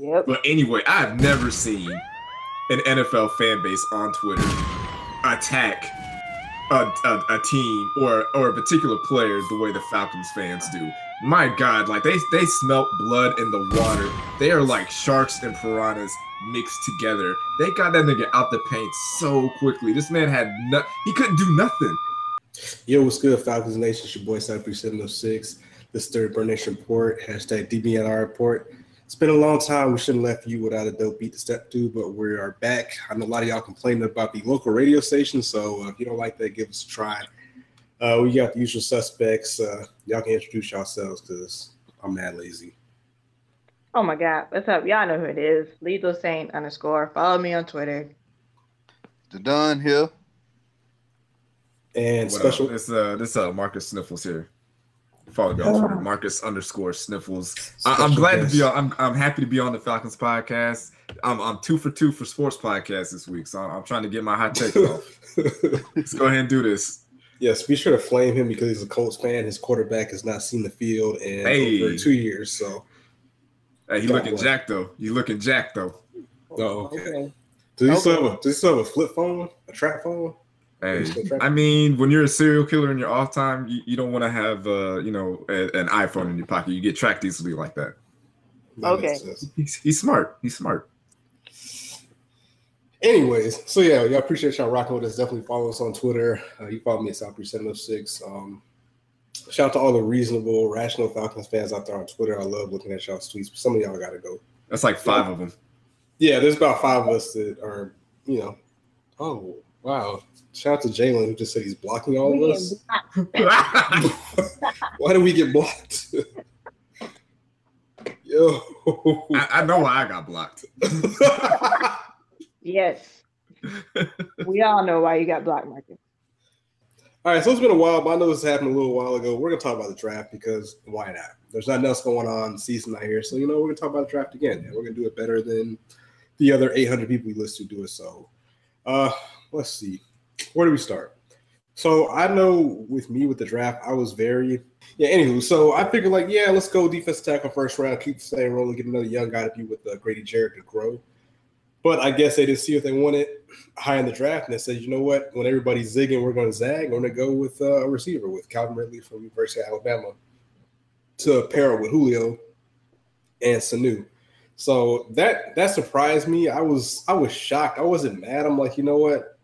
Yep. But anyway, I've never seen an NFL fan base on Twitter attack a, a, a team or or a particular player the way the Falcons fans do. My God, like they they smelt blood in the water. They are like sharks and piranhas mixed together. They got that nigga out the paint so quickly. This man had no, he couldn't do nothing. Yo, what's good, Falcons Nation? It's your boy, Cyber 706. This Dirty Bird Nation report, hashtag DBNR report. It's been a long time. We shouldn't have left you without a dope beat to step to, but we are back. I know a lot of y'all complaining about the local radio station, so uh, if you don't like that, give us a try. Uh, we got the usual suspects. Uh, y'all can introduce yourselves because I'm mad lazy. Oh my God. What's up? Y'all know who it is. Lethal Saint underscore. Follow me on Twitter. The Don here. And What special, up? This uh this uh Marcus Sniffles here. Follow me on Twitter, Marcus underscore Sniffles. I, I'm Special glad to be on. I'm I'm happy to be on the Falcons podcast. I'm I'm two for two for sports podcast this week, so I'm, I'm trying to get my hot take off. Let's go ahead and do this. yes, be sure to flame him because he's a Colts fan. His quarterback has not seen the field in Hey. over two years. So, Hey, you Got looking one. jacked though. You looking jacked though. Oh, okay. does he still have a, does he still have a flip phone, a trap phone? Hey, I mean, when you're a serial killer in your off time, you, you don't want to have uh, you know, a, an iPhone in your pocket. You get tracked easily like that. That Okay. He's, he's smart. He's smart. Anyways, so yeah, y'all appreciate y'all rocking with us. Definitely follow us on Twitter. Uh, you follow me at Southbreeze706. Um, shout out to all the reasonable, rational Falcons fans out there on Twitter. I love looking at y'all's tweets, but some of y'all got to go. That's like five of them. Yeah, there's about five of us that are, you know, oh, wow. Shout out to Jalen who just said he's blocking all of us. Why do we get blocked? Yo. I, I know why I got blocked. Yes. we all know why you got blocked, Marcus. All right, so it's been a while, but I know this happened a little while ago. We're gonna talk about the draft because why not? There's nothing else going on. Season not here, so you know we're gonna talk about the draft again, and we're gonna do it better than the other 800 people we list to do it. So, uh, let's see, where do we start? So I know with me with the draft, I was very yeah. Anywho, so I figured like yeah, let's go defense tackle first round, keep the same role, and get another young guy to be with uh, Grady Jarrett to grow. But I guess they didn't see what they wanted high in the draft, and they said, you know what? When everybody's zigging, we're going to zag. We're going to go with uh, a receiver with Calvin Ridley from University of Alabama to pair with Julio and Sanu. So that that surprised me. I was I was shocked. I wasn't mad. I'm like, you know what?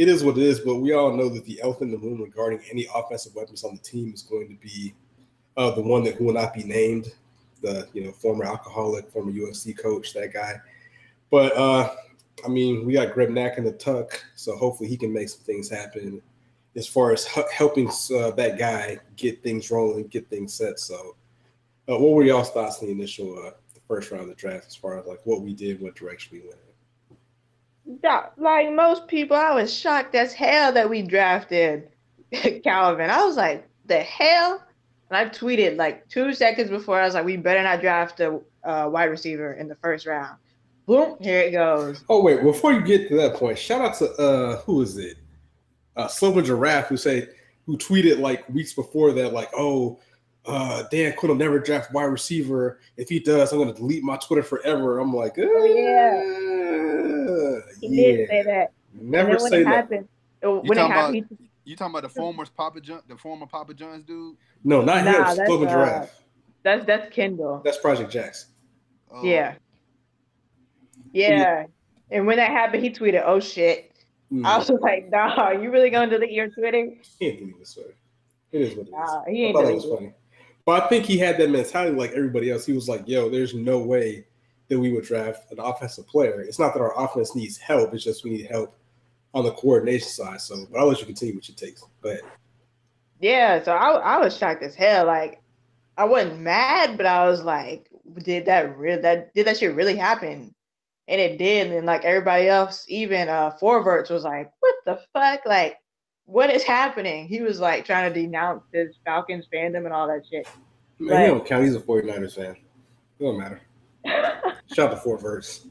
It is what it is. But we all know that the elephant in the room regarding any offensive weapons on the team is going to be uh, the one that will not be named. The you know former alcoholic, former USC coach, that guy. But uh, I mean, we got Greg Knapp in the tuck, so hopefully he can make some things happen as far as helping uh, that guy get things rolling, get things set. So, uh, what were y'all's thoughts in the initial, uh, the first round of the draft, as far as like what we did, what direction we went? Like most people, I was shocked as hell that we drafted Calvin. I was like, the hell? And I tweeted like two seconds before, I was like, we better not draft a uh, wide receiver in the first round. Boom, here it goes. Oh wait, before you get to that point, shout out to uh, who is it? Uh, Silver Giraffe, who say who tweeted like weeks before that, like, oh. Uh, Dan Quinn will never draft wide receiver. If he does, I'm going to delete my Twitter forever. I'm like, oh yeah. He yeah. did say that. Never and then when say it that. happened, when it talking happened, he- You talking about the former Papa John, the former Papa John's dude? No, not Nah, him. that's, uh, Giraffe. that's that's Kendall. That's Project Jackson. Oh, Yeah. Yeah. And when that happened, he tweeted, "Oh shit." Mm, I was like, "Nah, you really gonna delete your Twitter?" he ain't doing this way. It is what it is. Nah, he I ain't thought that was funny. But I think he had that mentality like everybody else. He was like, yo, there's no way that we would draft an offensive player. It's not that our offense needs help, it's just we need help on the coordination side. So but I'll let you continue with your takes. But Yeah, so I I was shocked as hell. Like, I wasn't mad, but I was like, "Did that really? That did that shit really happen?" And it did. And like everybody else, even uh Forverts was like, "What the fuck? Like, what is happening?" He was like trying to denounce his Falcons fandom and all that shit. man, Right. he don't count. He's a 49ers fan. It don't matter. Shout out to Fort Verse.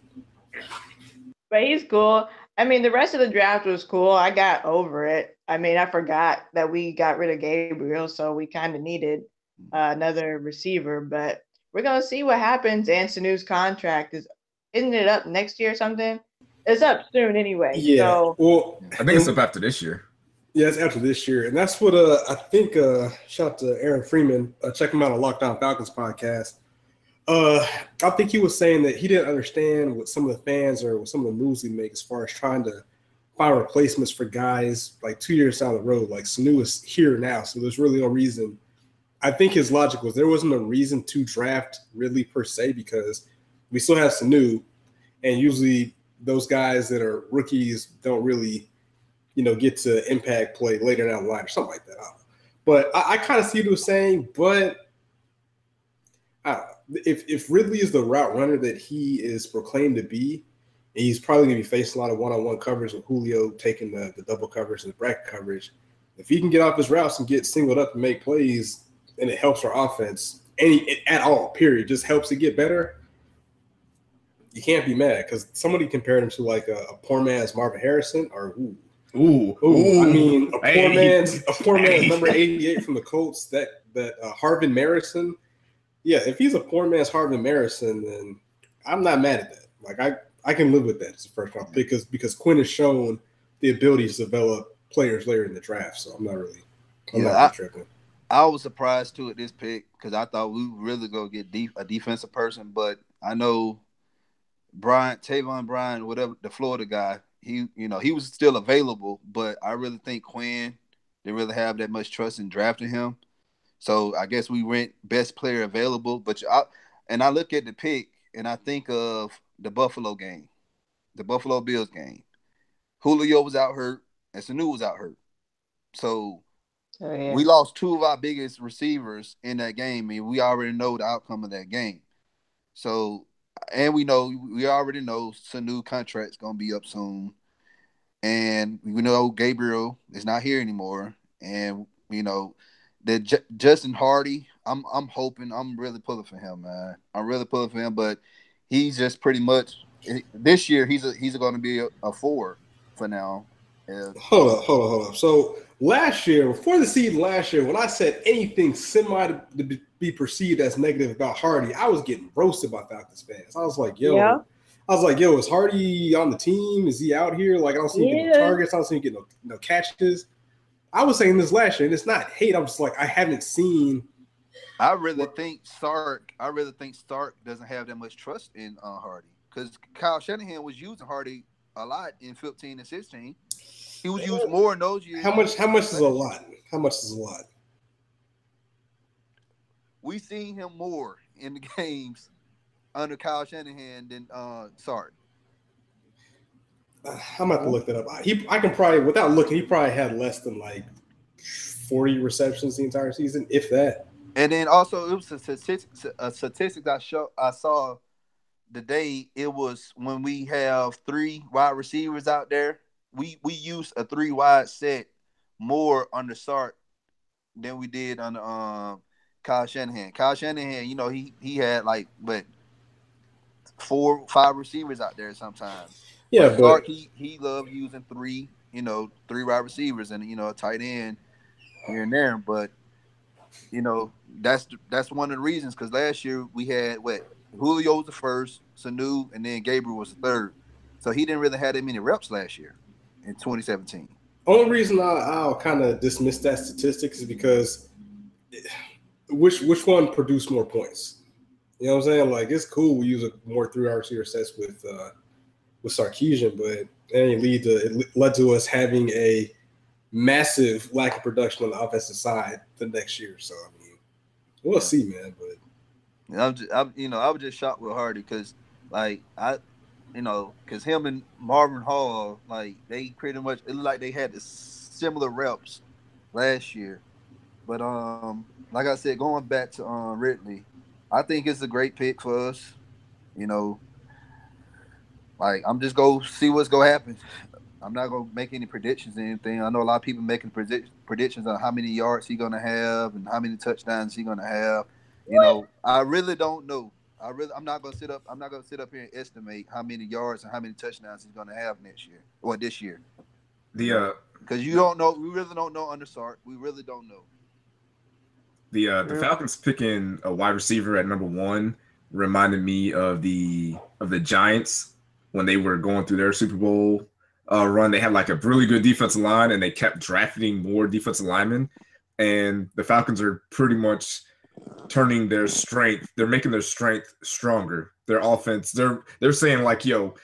But he's cool. I mean, the rest of the draft was cool. I got over it. I mean, I forgot that we got rid of Gabriel, so we kind of needed uh, another receiver. But we're gonna see what happens. And Sanu's contract is isn't it up next year or something? It's up soon anyway. Yeah. So Well, I think it's up after this year. Yeah, it's after this year, and that's what uh, I think. Uh, shout out to Aaron Freeman. Uh, check him out on Lockdown Falcons podcast. Uh, I think he was saying that he didn't understand what some of the fans or what some of the moves we make as far as trying to find replacements for guys like two years down the road. Like Sanu is here now, so there's really no reason. I think his logic was there wasn't a reason to draft really per se because we still have Sanu, and usually those guys that are rookies don't really you know, get to impact play later down the line or something like that. I. But I, I kind of see what he was saying, but I don't know. If if Ridley is the route runner that he is proclaimed to be, and he's probably gonna be facing a lot of one-on-one coverage with Julio taking the, the double coverage and the bracket coverage. If he can get off his routes and get singled up and make plays, and it helps our offense any at all, period, just helps it get better. You can't be mad because somebody compared him to like a, a poor man's Marvin Harrison or ooh, Ooh, Ooh, I mean, a poor Hey. man's a poor man's Hey. number eighty-eight from the Colts. That that uh, Harvin Marison. Yeah, if he's a poor man's Harvin Marison, then I'm not mad at that. Like I I can live with that as a first round pick because because Quinn has shown the ability to develop players later in the draft. So I'm not really I'm Yeah, not I- tripping. I was surprised too at this pick because I thought we really go get deep a defensive person, but I know Brian Taven Bryan, whatever the Florida guy, he you know he was still available, but I really think Quinn didn't really have that much trust in drafting him. So I guess we went best player available, but I and I look at the pick and I think of the Buffalo game, the Buffalo Bills game. Julio was out hurt and Sanu was out hurt. So oh, yeah. we lost two of our biggest receivers in that game, and we already know the outcome of that game. So, and we know we already know Sanu contract's gonna be up soon, and we know Gabriel is not here anymore, and you know that J- Justin Hardy. I'm I'm hoping I'm really pulling for him, man. I'm really pulling for him, but he's just pretty much this year he's a, he's going to be a, a four for now. Yeah. Hold up, hold up, hold up. So last year, before the season last year, when I said anything semi to be- be perceived as negative about Hardy, I was getting roasted by Falcons fans. I was like, yo, Yeah. I was like, yo, is Hardy on the team? Is he out here? Like, I don't see him getting no targets. I don't see him getting no, no catches. I was saying this last year, and it's not hate. I'm just like, I haven't seen. I really think Sark. I really think Sark doesn't have that much trust in uh, Hardy because Kyle Shanahan was using Hardy a lot in 15 and 16. He was used more in those years. How much? How much is a lot? How much is a lot? We seen him more in the games under Kyle Shanahan than uh, Sark. I'm about to look that up. He, I can probably, without looking, he probably had less than like 40 receptions the entire season, if that. And then also it was a statistics, a statistics I show I saw today. It was when we have three wide receivers out there. We we use a three wide set more under Sark than we did on um Kyle Shanahan. Kyle Shanahan, you know, he he had like but four five receivers out there sometimes. Yeah, But but he he loved using three, you know, three wide receivers and you know a tight end here and there. But you know that's that's one of the reasons because last year we had what Julio was the first, Sanu, and then Gabriel was the third. So he didn't really have that many reps last year in 2017. only reason I, I'll kind of dismiss that statistic is because which which one produced more points? You know what I'm saying? Like it's cool we use a more three receiver sets with uh with Sarkisian, but it ain't lead to it led to us having a massive lack of production on the offensive side the next year. So I mean, we'll see, man. But I'm, just, I'm, you know, I was just shocked with Hardy because, like, I, you know, because him and Marvin Hall, like, they pretty much it looked like they had similar reps last year. But um, like I said, going back to um Ridley, I think it's a great pick for us. You know, like I'm just go see what's gonna happen. I'm not gonna make any predictions or anything. I know a lot of people making predict- predictions on how many yards he's gonna have and how many touchdowns he's gonna have. You know, I really don't know. I really, I'm not gonna sit up. I'm not gonna sit up here and estimate how many yards and how many touchdowns he's gonna have next year or this year The uh, because you don't know. We really don't know under Sark. We really don't know. The uh, the Yeah. Falcons picking a wide receiver at number one reminded me of the of the Giants when they were going through their Super Bowl uh, run. They had like a really good defensive line, and they kept drafting more defensive linemen. And the Falcons are pretty much turning their strength. They're making their strength stronger. Their offense. They're they're saying like, yo,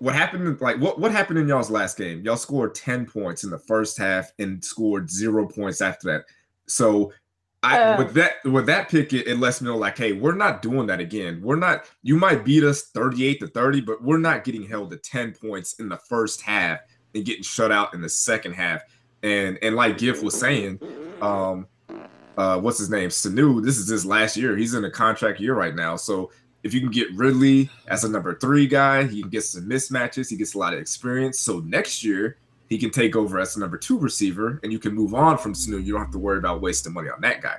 what happened? Like what what happened in y'all's last game? Y'all scored ten points in the first half and scored zero points after that. So I Uh. with that with that pick, it, it lets me know like, hey, we're not doing that again. We're not. You might beat us thirty eight to thirty, but we're not getting held to ten points in the first half and getting shut out in the second half. And and like Giff was saying, um, uh, what's his name? Sanu. This is his last year. He's in a contract year right now. So if you can get Ridley as a number three guy, he can get some mismatches. He gets a lot of experience. So next year he can take over as the number two receiver, and you can move on from Sanu. You don't have to worry about wasting money on that guy.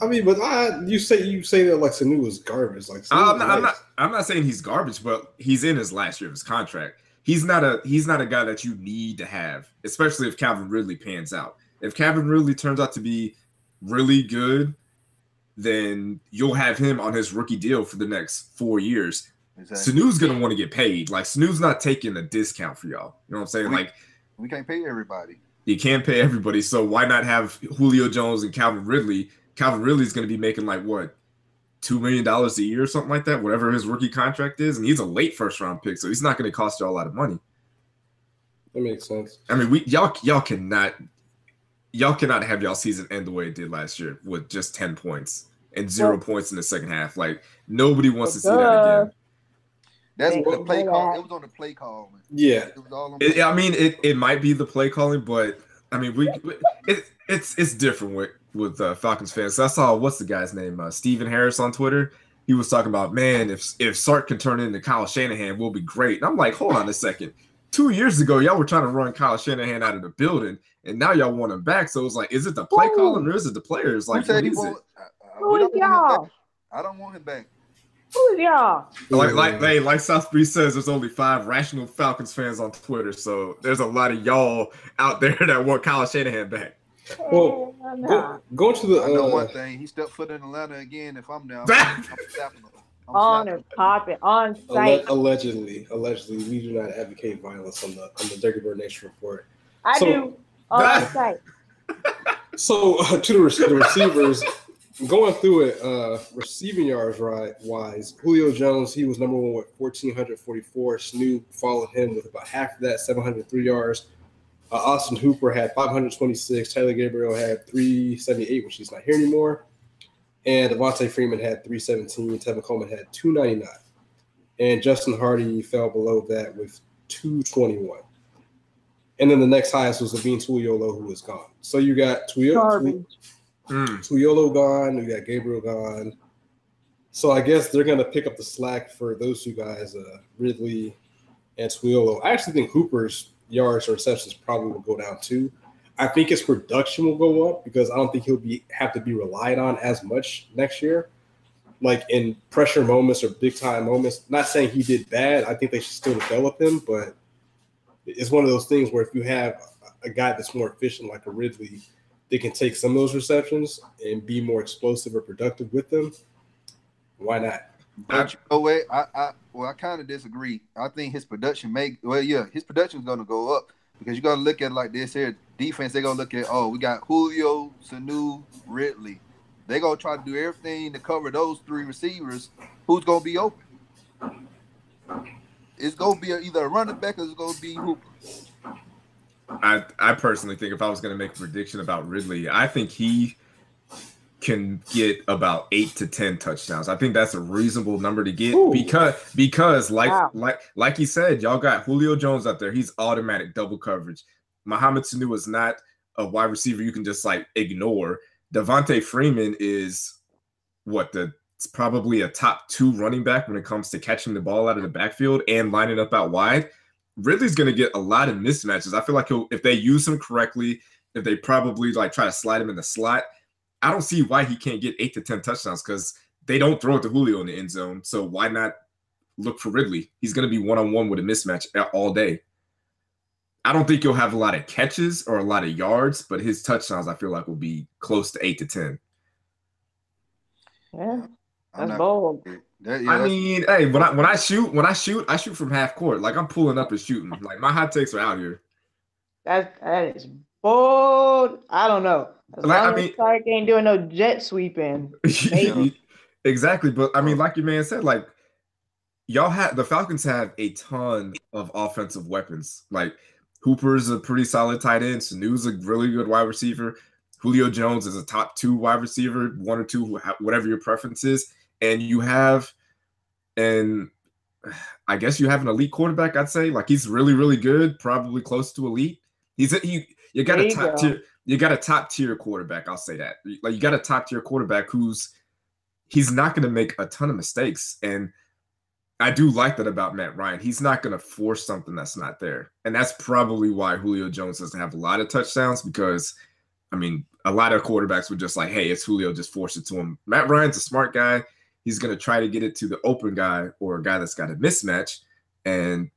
I mean, but I you say you say that like Sanu was garbage. Like Sanu I'm not, I'm not. I'm not saying he's garbage, but he's in his last year of his contract. He's not a. He's not a guy that you need to have, especially if Calvin Ridley pans out. If Calvin Ridley turns out to be really good, then you'll have him on his rookie deal for the next four years. Exactly. Sanu's gonna want to get paid. Like Sanu's not taking a discount for y'all. You know what I'm saying? We- Like We can't pay everybody. you can't pay everybody, so why not have Julio Jones and Calvin Ridley? Calvin Ridley's gonna be making like what two million dollars a year or something like that, whatever his rookie contract is, and he's a late first round pick, so he's not gonna cost y'all a lot of money. That makes sense. I mean, we y'all y'all cannot y'all cannot have y'all season end the way it did last year with just ten points and zero Well- points in the second half. Like nobody wants to see Duh. that again. That's They what the play call. It was on the play call. Man. Yeah, It was all on. It, I mean, it, it might be the play calling, but I mean, we it, it's it's different with with uh, Falcons fans. So I saw what's the guy's name, uh, Stephen Harris on Twitter. He was talking about, man, if if Sark can turn into Kyle Shanahan, we'll be great. And I'm like, hold on a second. Two years ago, y'all were trying to run Kyle Shanahan out of the building, and now y'all want him back. So it's like, is it the play Who? calling or is it the players? Who Like, said what he is it? won't? I- I- Who don't y'all? I don't want him back. Who is y'all? Like, like, hey, like South Breeze says, there's only five rational Falcons fans on Twitter, so there's a lot of y'all out there that want Kyle Shanahan back. Well, Hell nah. go, going to the I know uh, one thing. He stepped foot in Atlanta again. If I'm there, I'm, I'm him. I'm on snapping and him. popping on alle- site. allegedly, allegedly, we do not advocate violence on the on the Dirty Bird Nation report. I so- do on site. So uh, to the, rec- the receivers, going through it, uh, receiving yards right wise, Julio Jones he was number one with fourteen hundred forty four. Snoop followed him with about half of that, seven hundred three yards. Uh, Austin Hooper had five hundred twenty six. Taylor Gabriel had three seventy eight, which he's not here anymore. And Devonta Freeman had three seventeen. Tevin Coleman had two ninety nine, and Justin Hardy fell below that with two twenty one. And then the next highest was Levine Toilolo, who was gone. So you got Garbage. Mm. Toilolo gone. We got Gabriel gone. So I guess they're gonna pick up the slack for those two guys, uh, Ridley and Toilolo. I actually think Hooper's yards or receptions probably will go down too. I think his production will go up because I don't think he'll be have to be relied on as much next year. Like in pressure moments or big time moments. Not saying he did bad. I think they should still develop him, but it's one of those things where if you have a guy that's more efficient like a Ridley, they can take some of those receptions and be more explosive or productive with them. Why not? But you? I, I well, I kind of disagree. I think his production make well, yeah, his production is gonna go up because you gotta look at like this here. Defense, they're gonna look at oh, we got Julio, Sanu, Ridley. They're gonna try to do everything to cover those three receivers. Who's gonna be open? It's gonna be either a running back or it's gonna be Hooper. I I personally think if I was going to make a prediction about Ridley, I think he can get about eight to ten touchdowns. I think that's a reasonable number to get Ooh. because because like Wow. like like you said, y'all got Julio Jones out there. He's automatic double coverage. Mohamed Sanu is not a wide receiver you can just like ignore. Devonta Freeman is what the it's probably a top two running back when it comes to catching the ball out of the backfield and lining up out wide. Ridley's going to get a lot of mismatches. I feel like he'll, if they use him correctly, if they probably like try to slide him in the slot, I don't see why he can't get eight to ten touchdowns because they don't throw it to Julio in the end zone. So why not look for Ridley? He's going to be one on one with a mismatch all day. I don't think he'll have a lot of catches or a lot of yards, but his touchdowns I feel like will be close to eight to ten. Yeah, I'm that's not- bold. That- yeah, I mean, hey, when I when I shoot, when I shoot, I shoot from half court. Like I'm pulling up and shooting. Like my hot takes are out here. That that is bold. I don't know. As Like, I long as mean- Clark ain't doing no jet sweeping. Maybe. exactly, but I mean, oh. like your man said, like y'all have the Falcons have a ton of offensive weapons. Like Hooper's a pretty solid tight end. Sanu's a really good wide receiver. Julio Jones is a top two wide receiver, one or two, whatever your preference is. And you have, and I guess you have an elite quarterback. I'd say like he's really, really good, probably close to elite. He's a, he. You got There a top go. tier. You got a top tier quarterback. I'll say that. Like you got a top tier quarterback who's he's not going to make a ton of mistakes. And I do like that about Matt Ryan. He's not going to force something that's not there. And that's probably why Julio Jones doesn't have a lot of touchdowns because, I mean, a lot of quarterbacks would just like, hey, it's Julio, just force it to him. Matt Ryan's a smart guy. He's going to try to get it to the open guy or a guy that's got a mismatch. And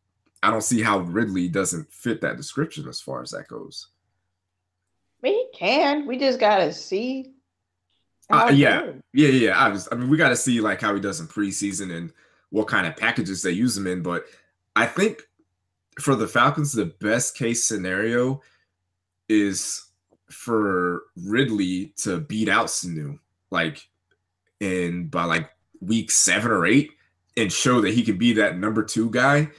I don't see how Ridley doesn't fit that description as far as that goes. I mean, he can. We just gotta see. Uh, yeah. Yeah, yeah, yeah. I, was, I mean, we got to see like how he does in preseason and what kind of packages they use him in. But I think for the Falcons, the best case scenario is for Ridley to beat out Sanu, like and by like week seven or eight, and show that he can be that number two guy.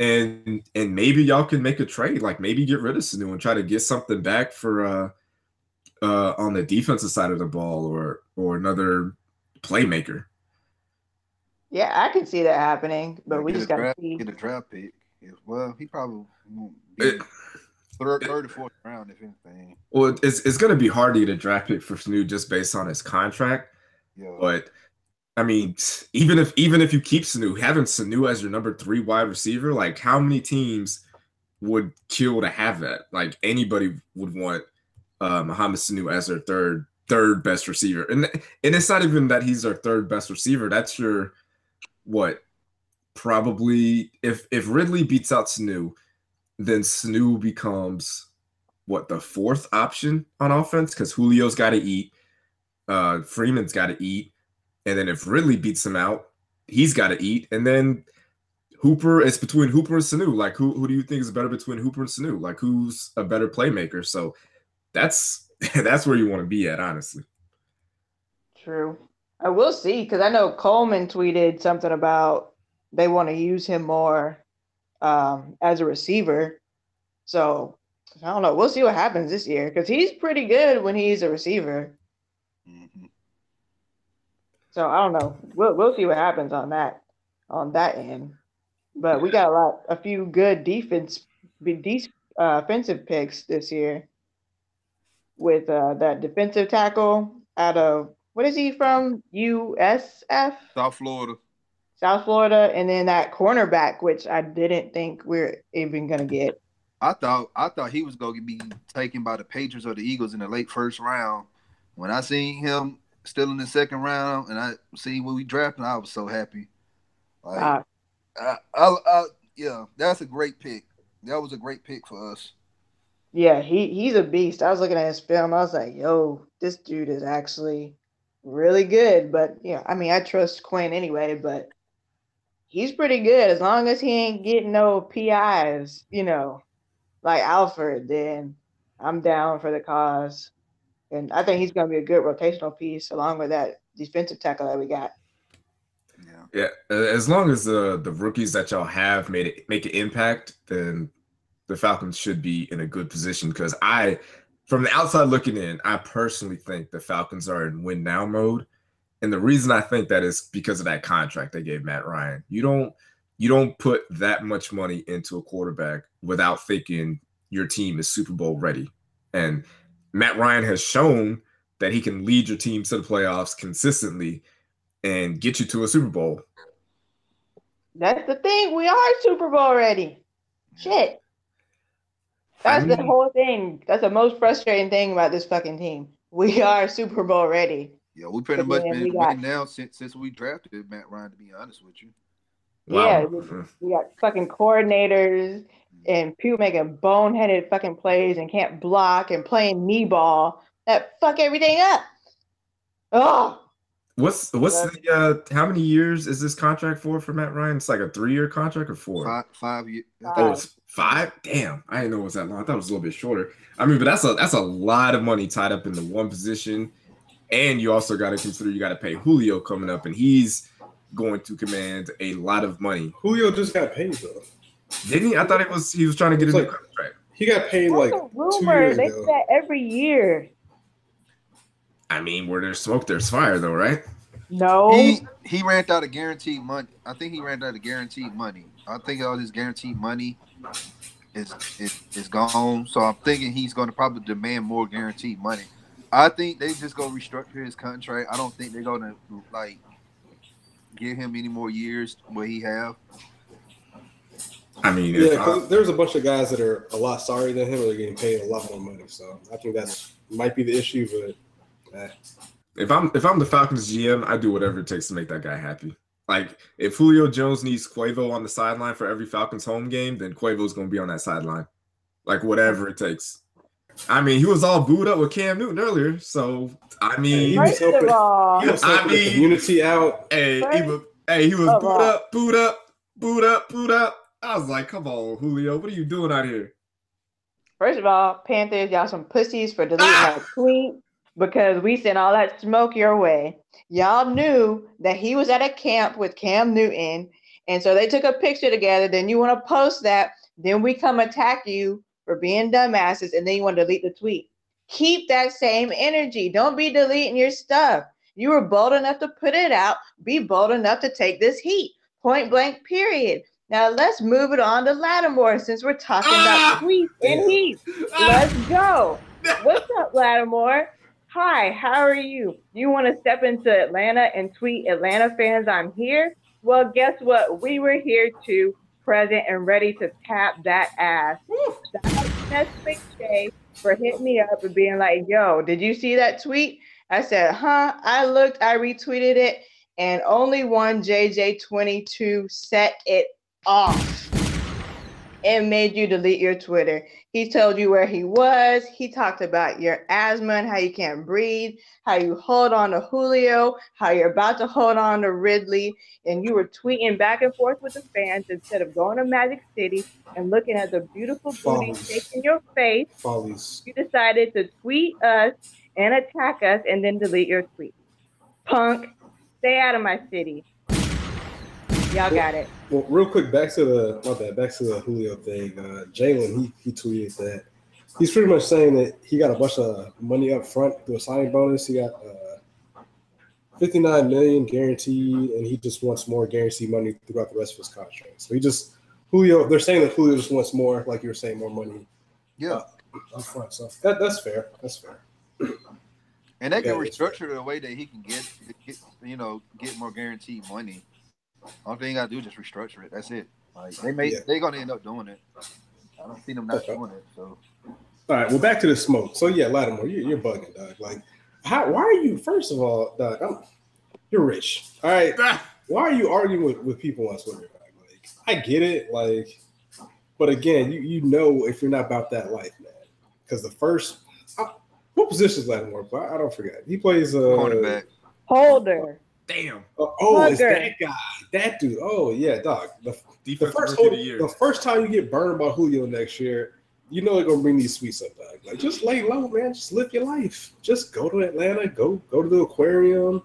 And and maybe y'all can make a trade, like maybe get rid of Sanu and try to get something back for uh uh, on the defensive side of the ball or or another playmaker. Yeah, I can see that happening, but we get just gotta draft, see. get a draft pick. Yeah, Well, he probably won't be It- third, third or fourth round if anything. well, it's it's going to be hard to get a draft pick for Snoop just based on his contract. Yeah, But I mean, even if even if you keep Sanu, having Sanu as your number three wide receiver, like how many teams would kill to have that? Like anybody would want uh, Mohamed Sanu as their third third best receiver, and and it's not even that he's their third best receiver. That's your what probably if if Ridley beats out Sanu, then Sanu becomes what the fourth option on offense because Julio's got to eat, uh, Freeman's got to eat, and then if Ridley beats him out, he's got to eat, and then Hooper. It's between Hooper and Sanu. Like who who do you think is better between Hooper and Sanu? Like who's a better playmaker? So that's that's where you want to be at, honestly. True. I will see because I know Coleman tweeted something about they want to use him more um, as a receiver. So I don't know. We'll see what happens this year because he's pretty good when he's a receiver. So I don't know. We'll we'll see what happens on that on that end. But we got a lot, a few good defense, be- de- uh, offensive picks this year. With uh, that defensive tackle out of what is he from? USF, South Florida. South Florida, and then that cornerback, which I didn't think we're even gonna get. I thought I thought he was going to be taken by the Patriots or the Eagles in the late first round. When I seen him still in the second round, and I see when we drafted, I was so happy. Like, Uh, I, I, I, yeah, that's a great pick. That was a great pick for us. Yeah, he he's a beast. I was looking at his film. I was like, yo, this dude is actually really good. But yeah, I mean, I trust Quinn anyway, but he's pretty good as long as he ain't getting no PIs, you know, like Alfred, then I'm down for the cause. And I think he's gonna be a good rotational piece along with that defensive tackle that we got. Yeah. Yeah, as long as the the rookies that y'all have made it make an impact, then the Falcons should be in a good position. Because I, from the outside looking in, I personally think the Falcons are in win now mode, and the reason I think that is because of that contract they gave Matt Ryan. You don't you don't put that much money into a quarterback without thinking your team is Super Bowl ready, and Matt Ryan has shown that he can lead your team to the playoffs consistently and get you to a Super Bowl. That's the thing. We are Super Bowl ready. Shit. That's the mean- whole thing. That's the most frustrating thing about this fucking team. We are Super Bowl ready. Yeah, we pretty But much then been we got- winning now since since we drafted Matt Ryan. To be honest with you, Yeah, Wow. we got fucking coordinators and people making boneheaded fucking plays and can't block and playing knee ball that fuck everything up. Oh, What's what's the uh how many years is this contract for for Matt Ryan? It's like a three year contract or four? Five, five years. Oh, it's five. Damn, I didn't know it was that long. I thought it was a little bit shorter. I mean, but that's a that's a lot of money tied up in the one position, and you also got to consider you got to pay Julio coming up, and he's going to command a lot of money. Julio just got paid though. Didn't he? I thought it was he was trying to get a new Like- contract. He got paid That's like a two rumor. years They ago. do that every year. I mean, where there's smoke, there's fire, though, right? No. He he ran out of guaranteed money. I think he ran out of guaranteed money. I think all his guaranteed money is is, is gone. So I'm thinking he's going to probably demand more guaranteed money. I think they just go restructure his contract. I don't think they're going to like give him any more years what he have. I mean, Yeah, if, I, 'cause there's a bunch of guys that are a lot sorrier than him, or they're getting paid a lot more money. So I think that's might be the issue, but eh. if I'm if I'm the Falcons GM, I do whatever it takes to make that guy happy. Like if Julio Jones needs Quavo on the sideline for every Falcons home game, then Quavo's gonna be on that sideline. Like whatever it takes. I mean, he was all booed up with Cam Newton earlier, so I Hey, mean, he was First helping- of all, he was I helping the mean- community out. hey, he was, hey, he was booed up, booed up, booed up, booed up. I was like, come on, Julio, what are you doing out here? first of all, Panthers, y'all some pussies for deleting Ah! that tweet because we sent all that smoke your way. Y'all knew that he was at a camp with Cam Newton, and so they took a picture together. Then you want to post that, then we come attack you for being dumbasses, and then you want to delete the tweet. Keep that same energy. Don't be deleting your stuff. You were bold enough to put it out. Be bold enough to take this heat. Point blank, period. Now let's move it on to Lattimore since we're talking Ah! about tweets and Damn. heat. Let's go. What's up, Lattimore? Hi, how are you? You want to step into Atlanta and tweet Atlanta fans, I'm here? Well, guess what? We were here too, present and ready to tap that ass. Shout out to Day for hitting me up and being like, yo, did you see that tweet? I said, huh? I looked, I retweeted it, and only one JJ22 set it off and made you delete your Twitter. He told you where he was. He talked about your asthma and how you can't breathe, how you hold on to Julio, how you're about to hold on to Ridley, and you were tweeting back and forth with the fans instead of going to Magic City and looking at the beautiful booty Follies. shaking your face. Follies. You decided to tweet us and attack us and then delete your tweet. Punk, stay out of my city. Y'all got it. Well, real quick, back to the my bad, back to the Julio thing. Uh, Jalen, he he tweeted that he's pretty much saying that he got a bunch of money up front through a signing bonus. He got uh, fifty nine million guaranteed, and he just wants more guaranteed money throughout the rest of his contract. So he just Julio. They're saying that Julio just wants more, like you were saying, more money Yeah, up front. So that, that's fair. That's fair. and they can Yeah, restructure it a way that he can get, get you know get more guaranteed money. Only thing you gotta do is just restructure it. That's it. Like they may Yeah. they're gonna end up doing it. I don't see them not Okay. doing it. So All right, well, back to the smoke. So yeah, Lattimore, you, you're bugging, dog. Like, how? Why are you? First of all, dog, I'm, you're rich. All right, why are you arguing with, with people on Twitter? Like, I get it, like, but again, you you know if you're not about that life, man. Because the first, uh, what position is Lattimore? play? I don't forget. He plays uh, cornerback. Holder. Damn. Oh, oh, it's Hugger. that guy, that dude. Oh yeah, dog. The, the first of the the first time you get burned by Julio next year, you know they're gonna bring these sweets up, dog. Like just lay low, man. Just live your life. Just go to Atlanta. Go go to the aquarium.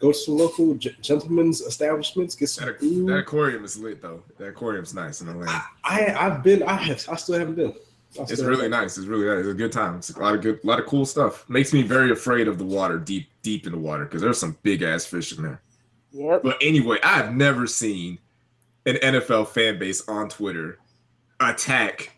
Go to some local g- gentlemen's establishments. Get some That, food. that aquarium is lit though. That aquarium's nice in Atlanta. I I've been. I have. I still haven't been. It's really nice. It's really nice. It's a good time. It's a lot of good, a lot of cool stuff. Makes me very afraid of the water, deep, deep in the water, because there's some big ass fish in there. Yep. But anyway, I've never seen an NFL fan base on Twitter attack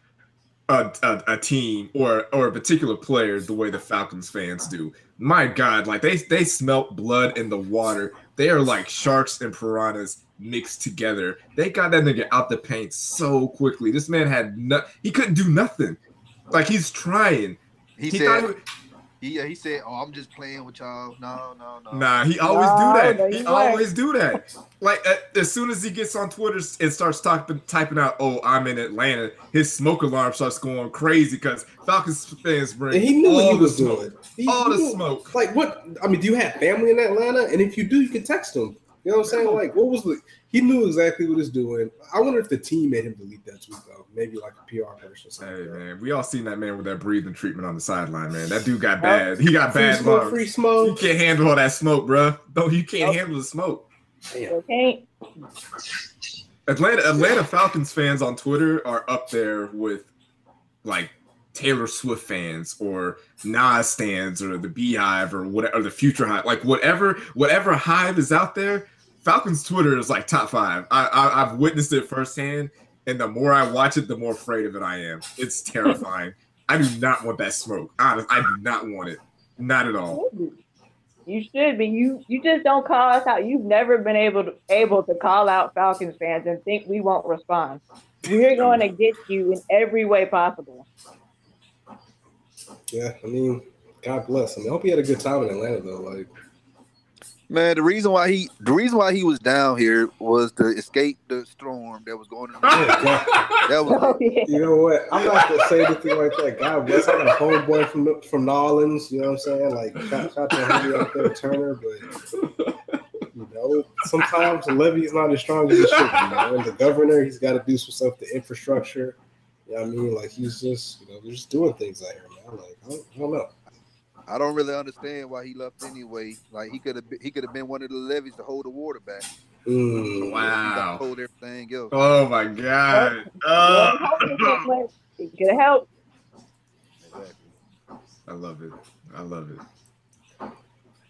a, a, a team or or a particular player the way the Falcons fans do. My God, like they they smelt blood in the water. They are like sharks and piranhas mixed together. They got that nigga out the paint so quickly. This man had no he couldn't do nothing. Like he's trying. He, He, said thought he, he He, said, "Oh, I'm just playing with y'all." No, no, no. Nah, he always No, do that. no, He you always do that. Like uh, as soon as he gets on Twitter and starts typing typing out, "Oh, I'm in Atlanta," his smoke alarm starts going crazy because Falcons fans bring And he knew all what he was smoke. doing. He, All he the knew- smoke. Like what? I mean, do you have family in Atlanta? And if you do, you can text him. You know what I'm saying? Like, what was the? He knew exactly what he's doing. I wonder if the team made him delete that tweet though. Maybe like a PR person. or something. Hey man, we all seen that man with that breathing treatment on the sideline, man. That dude got bad. He got Free bad smoke, lungs. free You smoke. can't handle all that smoke, bro. No, you can't Nope. handle the smoke. Damn. Okay. Atlanta Atlanta Falcons fans on Twitter are up there with like Taylor Swift fans or Nas stands or the BeyHive or whatever or the Future Hive, like whatever whatever hive is out there. Falcons Twitter is like top five. I, I I've witnessed it firsthand, and the more I watch it, the more afraid of it I am. It's terrifying. I do not want that smoke. Honest, I do not want it. Not at all. You should be. You you just don't call us out. You've never been able to able to call out Falcons fans and think we won't respond. We're going to get you in every way possible. Yeah, I mean, God bless. I mean, I hope he had a good time in Atlanta though. Like, Man, the reason why he the reason why he was down here was to escape the storm that was going on. That was Oh, yeah. you know what? I'm not gonna say anything like that. God bless. I got a homeboy from from New Orleans. You know what I'm saying? Like, shout, shout to homie out there, Turner. But you know, sometimes the levee is not as strong as it should be. You know? And the governor, he's got to do some stuff to infrastructure. You know what I mean? Like, he's just, you know, they're just doing things out here, man. Like, I don't, I don't know. I don't really understand why he left anyway. Like he could have he could have been one of the levees to hold the water back. Mm. He Wow. hold everything else. Oh my god. Uh, It could help. Exactly. I love it. I love it.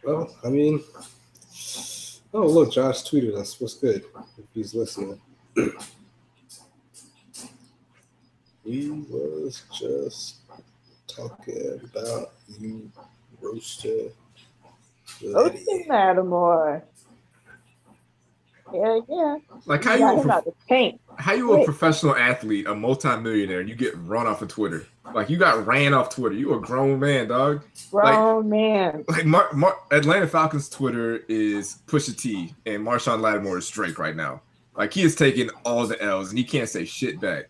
Well, I mean, oh look, Josh tweeted us. What's good? If he's listening, he was just talking about you roasting. the What's lady. the matter. Yeah, yeah. Like how You you got a, him paint. how you a professional athlete, a multimillionaire, and you get run off of Twitter? Like you got ran off Twitter. You a grown man, dog. Grown man. Like Mar- Mar- Atlanta Falcons Twitter is Pusha T and Marshon Lattimore is Drake right now. Like he is taking all the L's and he can't say shit back.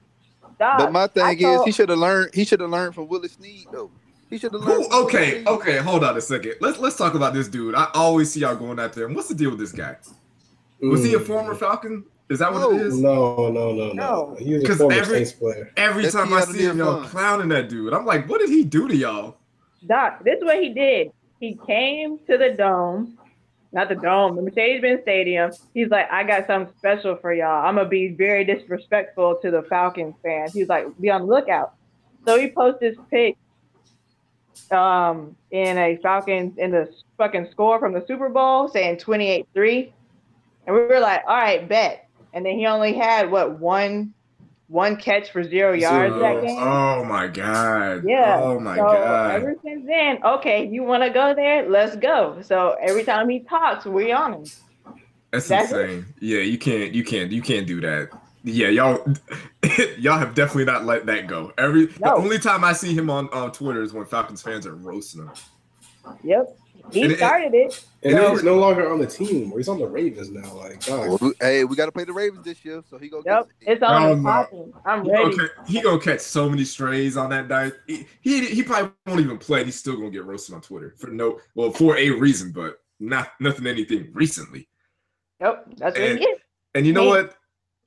Dog, But my I thing is, told- he should have learned. He should have learned from Willie Snead though. He should have learned. Who, okay, Snead. okay, hold on a second. Let's let's talk about this dude. I always see y'all going out there. And what's the deal with this guy? Was he a Mm. former Falcon? Is that what it is? No, no, no, no. No. He was a former every- Saints player. Every That's time I see him, y'all fun. clowning that dude. I'm like, what did he do to y'all? Doc, this is what he did. He came to the dome, not the dome, the Mercedes-Benz Stadium. He's like, I got something special for y'all. I'm gonna be very disrespectful to the Falcons fans. He's like, be on the lookout. So he posts this pic um in a Falcons in the fucking score from the Super Bowl saying 28-3. And we were like, all right, bet. And then he only had what one one catch for zero yards Zero that game. Oh my god. Yeah. Oh my so god. ever since then, okay, you want to go there? Let's go. So every time he talks, we on him. That's, That's it. insane. Yeah, you can't, you can't, you can't do that. Yeah, y'all, y'all have definitely not let that go. Every the only time I see him on on Twitter is when Falcons fans are roasting him. Yep. He And started it. And now he's no longer on the team. Or he's on the Ravens now. Like, God. Well, hey, we got to play the Ravens this year, so he go. Yep. Get, It's on and no. popping. I'm He ready. gonna, catch, he gonna catch so many strays on that night. He, he he probably won't even play. He's still gonna get roasted on Twitter for no well for a reason, but not nothing anything recently. Yep. That's what And- he gets. And you know Hey.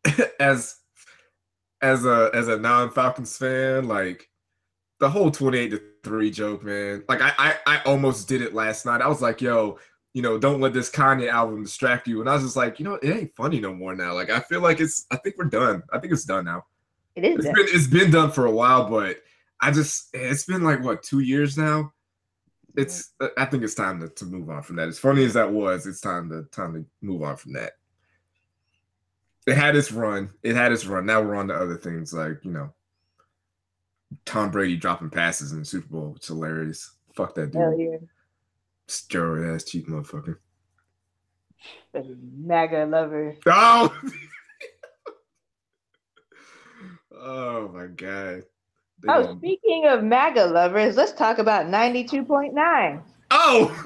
what? as as a as a non Falcons fan, like the whole twenty eight to three joke, man. Like I, I I almost did it last night. I was like, yo, you know, don't let this Kanye album distract you. And I was just like, you know, it ain't funny no more now. Like I feel like it's I think we're done. I think it's done now. It is It's that. been it's been done for a while, but I just it's been like what two years now. It's I think it's time to, to move on from that. As funny as that was, it's time to time to move on from that. It had its run. It had its run. Now we're on to other things like you know, Tom Brady dropping passes in the Super Bowl. It's hilarious. Fuck that Hell dude. yeah. Steroid ass cheap motherfucker. The MAGA lover. Oh. oh my god. They Oh, gonna- speaking of MAGA lovers, let's talk about 92.9. oh.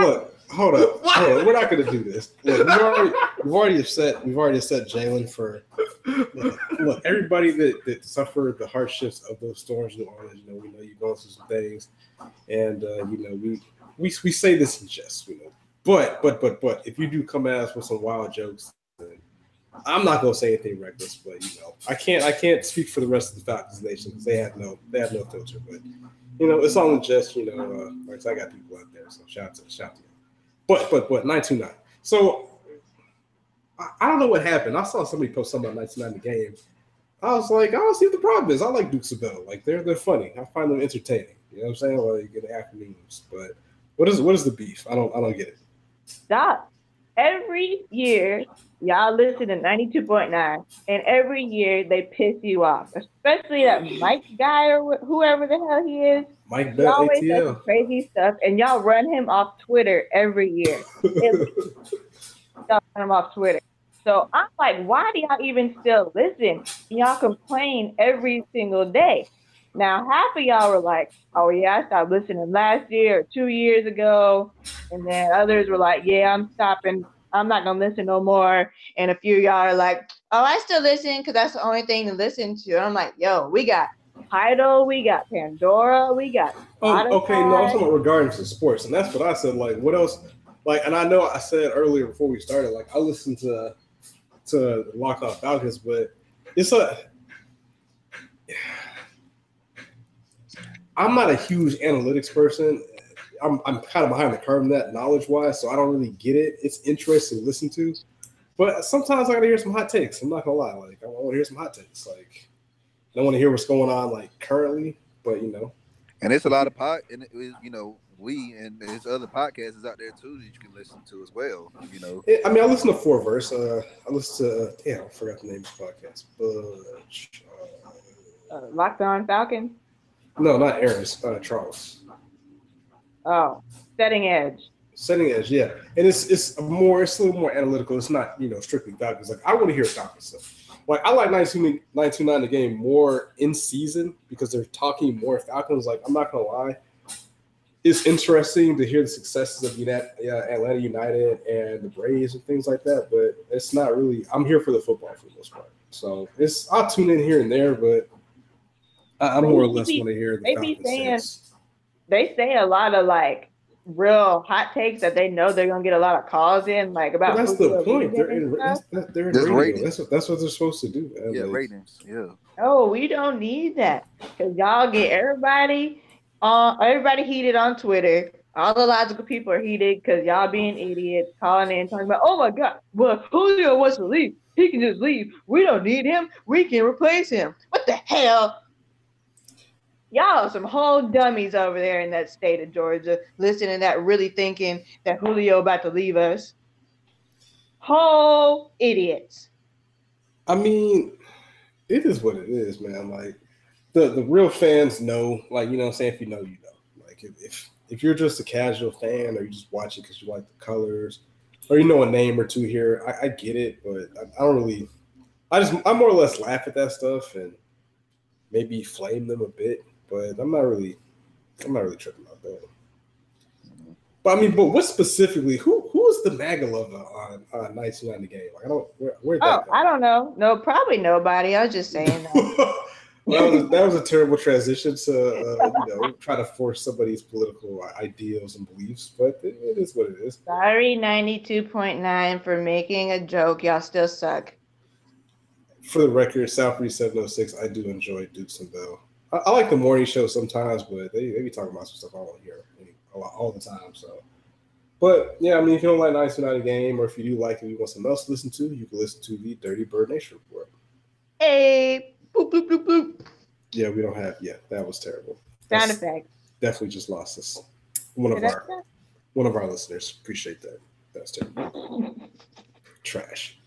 Look, hold up. Hold up. We're not going to do this. Look, we've already, we've already upset. We've already upset Jalen for. Look, look, everybody that, that suffered the hardships of those storms in New Orleans. You know, we know you're going through some things, and uh, you know we we we say this in jest. You know, but but but but if you do come at us with some wild jokes, I'm not going to say anything reckless. But you know, I can't I can't speak for the rest of the Falcons nation because they have no they have no filter. But you know, it's all in jest. You know, uh, I got people out there, so shout out to shout out to you. But but but nine two nine. So I, I don't know what happened. I saw somebody post something about nine two nine the game. I was like, I don't see what the problem is. I like Dukes and Bell. Like they're they're funny. I find them entertaining. You know what I'm saying? Like in the afternoons. But what is what is the beef? I don't I don't get it. Stop. Every year, y'all listen to 92.9, and every year they piss you off, especially that Mike guy or wh- whoever the hell he is. Mike He Bell always ATL. crazy stuff, and y'all run him off Twitter every year. him off Twitter. So I'm like, why do y'all even still listen? Y'all complain every single day. Now, half of y'all were like, oh, yeah, I stopped listening last year or two years ago. And then others were like, yeah, I'm stopping. I'm not going to listen no more. And a few of y'all are like, oh, I still listen because that's the only thing to listen to. And I'm like, yo, we got Tidal, we got Pandora, we got Oh, okay, no, I'm talking about regarding to sports, and that's what I said. Like, what else? Like, and I know I said earlier before we started, like, I listened to to Locked On Falcons, but it's a. I'm not a huge analytics person. I'm, I'm kind of behind the curve in that knowledge wise, so I don't really get it. It's interesting to listen to, but sometimes I gotta hear some hot takes. I'm not gonna lie, like I want to hear some hot takes. Like I want to hear what's going on like currently, but you know, And it's a lot of pod, and it you know, we and there's other podcasts out there too that you can listen to as well. You know, I mean, I listen to Four Verse. Uh, I listen to, uh, damn, I forgot the name of the podcast. But, uh, uh, Locked On Falcons. no, not Aaron's, uh, Charles. Oh, Setting Edge. Setting Edge, yeah. And it's it's more, it's a little more analytical. It's not, you know, strictly Falcons. Like, I want to hear Falcons stuff. Like, I like 929 the game more in season because they're talking more Falcons. Like, I'm not going to lie. It's interesting to hear the successes of United, yeah, uh, Atlanta United and the Braves and things like that, but it's not really. I'm here for the football for the most part, so it's I'll tune in here and there, but I, I more or less want to hear the they be saying- sense. They say a lot of like real hot takes that they know they're gonna get a lot of calls in, like But about. that's the point. They're in, stuff. that's, they're in radio. ratings. That's what that's what they're supposed to do. man. yeah, Like, ratings, yeah. No, we don't need that because y'all get everybody on everybody heated on Twitter. All the logical people are heated because y'all being idiots, calling in talking about, oh my god, well Julio wants to leave, he can just leave. We don't need him. We can replace him. What the hell? Y'all some whole dummies over there in that state of Georgia, listening that, really thinking that Julio about to leave us. Whole idiots. I mean, it is what it is, man. Like the the real fans know, like you know, what I'm saying if you know, you know. Like if if, if you're just a casual fan or you just watch it because you like the colors or you know a name or two here, I, I get it, but I, I don't really. I just I more or less laugh at that stuff and maybe flame them a bit, but I'm not really I'm not really tripping about that. But I mean, but what specifically? Who who is the MAGA lover on on 1990 game? Like I don't where where Oh, I don't know. No, probably nobody. I was just saying that. that, was, that was a terrible transition to uh, you know try to force somebody's political ideals and beliefs, but it, it is what it is. Sorry, 92.9 for making a joke. Y'all still suck. For the record, South Breeze 706, I do enjoy Dukes and Bell. I, I like the morning show sometimes, but they, they be talking about some stuff I don't hear a all the time. So, but yeah, I mean, if you don't like 1990 game, or if you do like it, you want something else to listen to, you can listen to the Dirty Bird Nation report. Hey, boop, boop, boop, boop. Yeah, we don't have Yeah, That was terrible. Sound That's effect. Definitely just lost us. One of our one of our listeners. Appreciate that. That's terrible. Trash.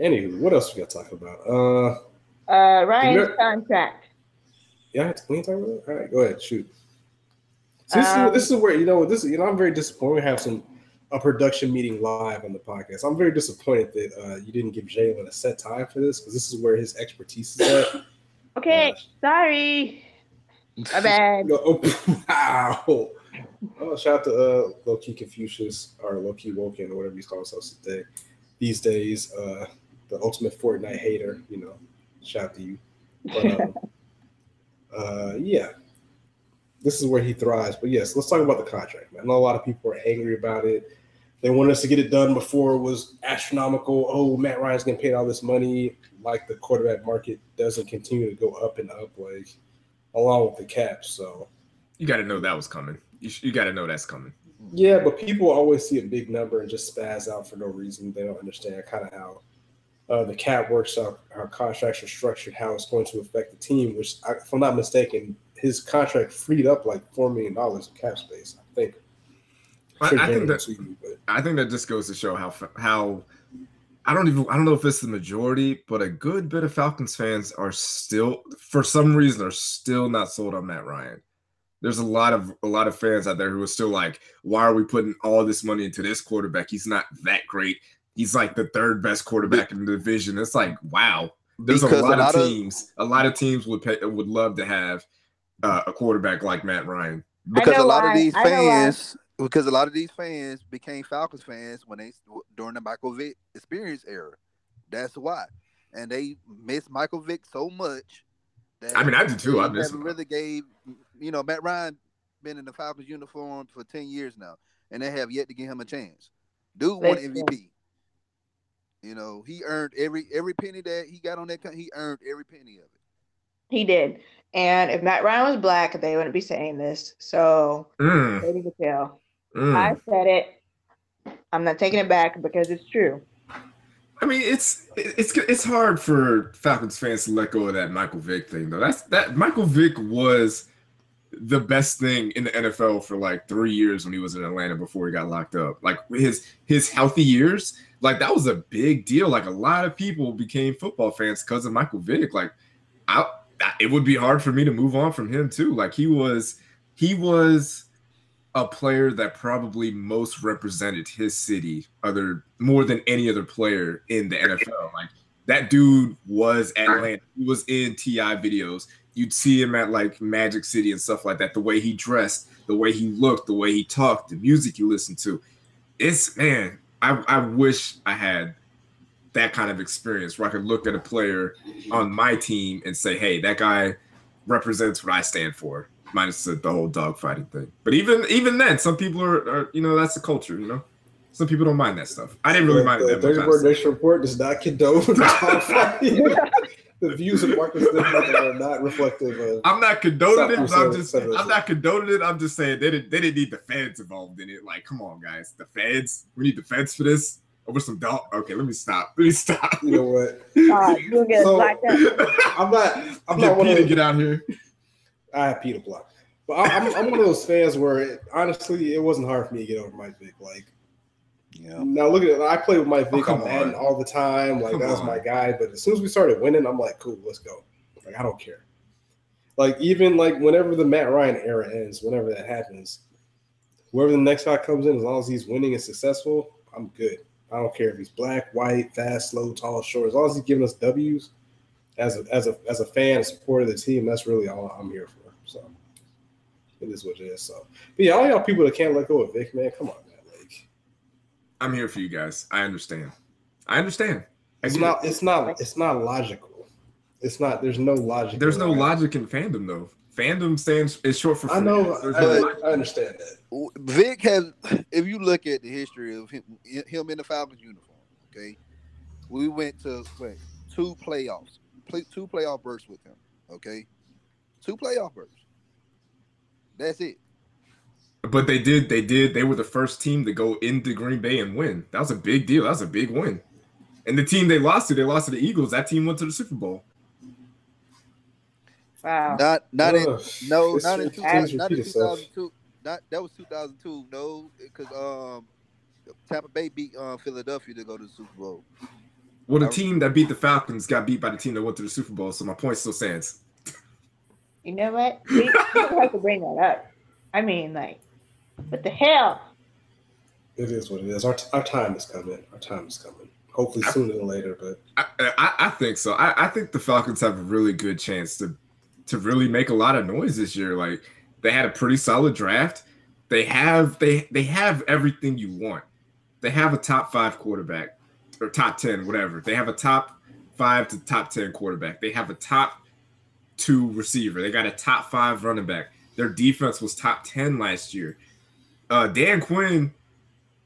Anywho, what else we got to talk about? Uh, Uh, Ryan's You're- contract. yeah, we ain't talking about it. All right, go ahead, shoot. So this, Um, is, this is where you know this. You know, I'm very disappointed. We have some a production meeting live on the podcast. I'm very disappointed that uh, you didn't give Jalen a set time for this because this is where his expertise is at. Okay, Uh, sorry. My bad. Oh, wow. Oh, shout out to uh, low key Confucius or low key Woken or whatever he's calling himself today. These days, uh, the ultimate Fortnite hater. You know, shout out to you. But um, uh, yeah, this is where he thrives. But yes, let's talk about the contract. Man. I know a lot of people are angry about it. They wanted us to get it done before it was astronomical. Oh, Matt Ryan's getting paid all this money. Like the quarterback market doesn't continue to go up and up, like along with the cap. So You got to know that was coming. You, sh- you got to know that's coming. yeah, but people always see a big number and just spaz out for no reason. They don't understand kind of how uh, the cap works, how, how contracts are structured, how it's going to affect the team. Which, I, if I'm not mistaken, his contract freed up like four million dollars in cap space. I think. I, I think that will tweet me, but I think that just goes to show how how I don't even I don't know if it's the majority, but a good bit of Falcons fans are still for some reason are still not sold on Matt Ryan. There's a lot of a lot of fans out there who are still like, why are we putting all this money into this quarterback? He's not that great. He's like the third best quarterback in the division. It's like, wow. There's Because a a lot, lot of of- teams. a lot of teams would pay, would love to have uh, a quarterback like Matt Ryan. because a lot why. of these I know why. fans because a lot of these fans became Falcons fans when they during the Michael Vick experience era. That's why, and they miss Michael Vick so much. That I mean, I do too. I they miss haven't him. really gave you know Matt Ryan been in the Falcons uniform for ten years now, and they have yet to give him a chance. Dude won Listen. MVP. You know, he earned every every penny that he got on that. He earned every penny of it. He did. And if Matt Ryan was black, they wouldn't be saying this. So Mm, they need to tell. Mm. I said it. I'm not taking it back because it's true. I mean, it's it's it's hard for Falcons fans to let go of that Michael Vick thing, though. That's that Michael Vick was the best thing in the NFL for like three years when he was in Atlanta before he got locked up. Like his his healthy years, like that was a big deal. Like a lot of people became football fans because of Michael Vick. Like, I it would be hard for me to move on from him too. Like he was he was a player that probably most represented his city other more than any other player in the NFL. Like that dude was Atlanta. He was in TI videos. You'd see him at like Magic City and stuff like that. The way he dressed, the way he looked, the way he talked, the music you listened to. It's man, I, I wish I had that kind of experience where I could look at a player on my team and say, hey, that guy represents what I stand for minus the, the whole dogfighting thing. But even even then, some people are, are you know that's the culture. You know, some people don't mind that stuff. I didn't really the, mind it the that Third much. Word. Nation report does not condone the dogfighting. the views of Marcus Nichols are not reflective of. I'm not condoning it. I'm just. I'm not condoning it. I'm just saying they didn't they didn't need the feds involved in it. Like, come on, guys, the feds. We need the feds for this over some dog. Okay, let me stop. Let me stop. You know what? Uh, you'll get So- blacked out. I'm not. I'm get not one P of to get out here. I have Peter Block, but I'm, I'm, I'm one of those fans where it, honestly it wasn't hard for me to get over Mike Vick. Like Yeah. now, look at it. I play with Mike Oh, Vick come on Madden all the time. Like Come that was my guy. But as soon as we started winning, I'm like, cool, let's go. Like I don't care. Like even like whenever the Matt Ryan era ends, whenever that happens, whoever the next guy comes in, as long as he's winning and successful, I'm good. I don't care if he's black, white, fast, slow, tall, short. As long as he's giving us W's, as a as a as a fan, a supporter of the team, that's really all I'm here for. So it is what it is. So, but yeah, all y'all people that can't let go of Vic, man, come on, man. Like I'm here for you guys. I understand. I understand. I it's not it. it's not it's not logical. It's not. There's no logic. There's no in logic in fandom though. Fandom stands is short for. I know. fans. There's no I. I understand that. Vic has, if you look at the history of him, him in the Falcons uniform, okay, we went to wait, two playoffs, play, two playoff bursts with him, okay, two playoff bursts. That's it. But they did. They did. They were the first team to go into Green Bay and win. That was a big deal. That was a big win. And the team they lost to, they lost to the Eagles. That team went to the Super Bowl. Wow. Not not in Ugh. no It's- not in it two continues thousand to not in repeat two itself. thousand two. Not that was two thousand two. No, because um, Tampa Bay beat uh, Philadelphia to go to the Super Bowl. Well, the I- team that beat the Falcons got beat by the team that went to the Super Bowl. So my point still stands. You know what? We, we don't have to bring that up. I mean, like, what the hell? It is what it is. Our, our time is coming. Our time is coming. Hopefully sooner than later. But I, I, I think so. I, I think the Falcons have a really good chance to to really make a lot of noise this year. Like they had a pretty solid draft. They have they they have everything you want. They have a top five quarterback or top ten, whatever. They have a top five to top ten quarterback. They have a top two receiver. They got a top five running back. Their defense was top ten last year. Uh, Dan Quinn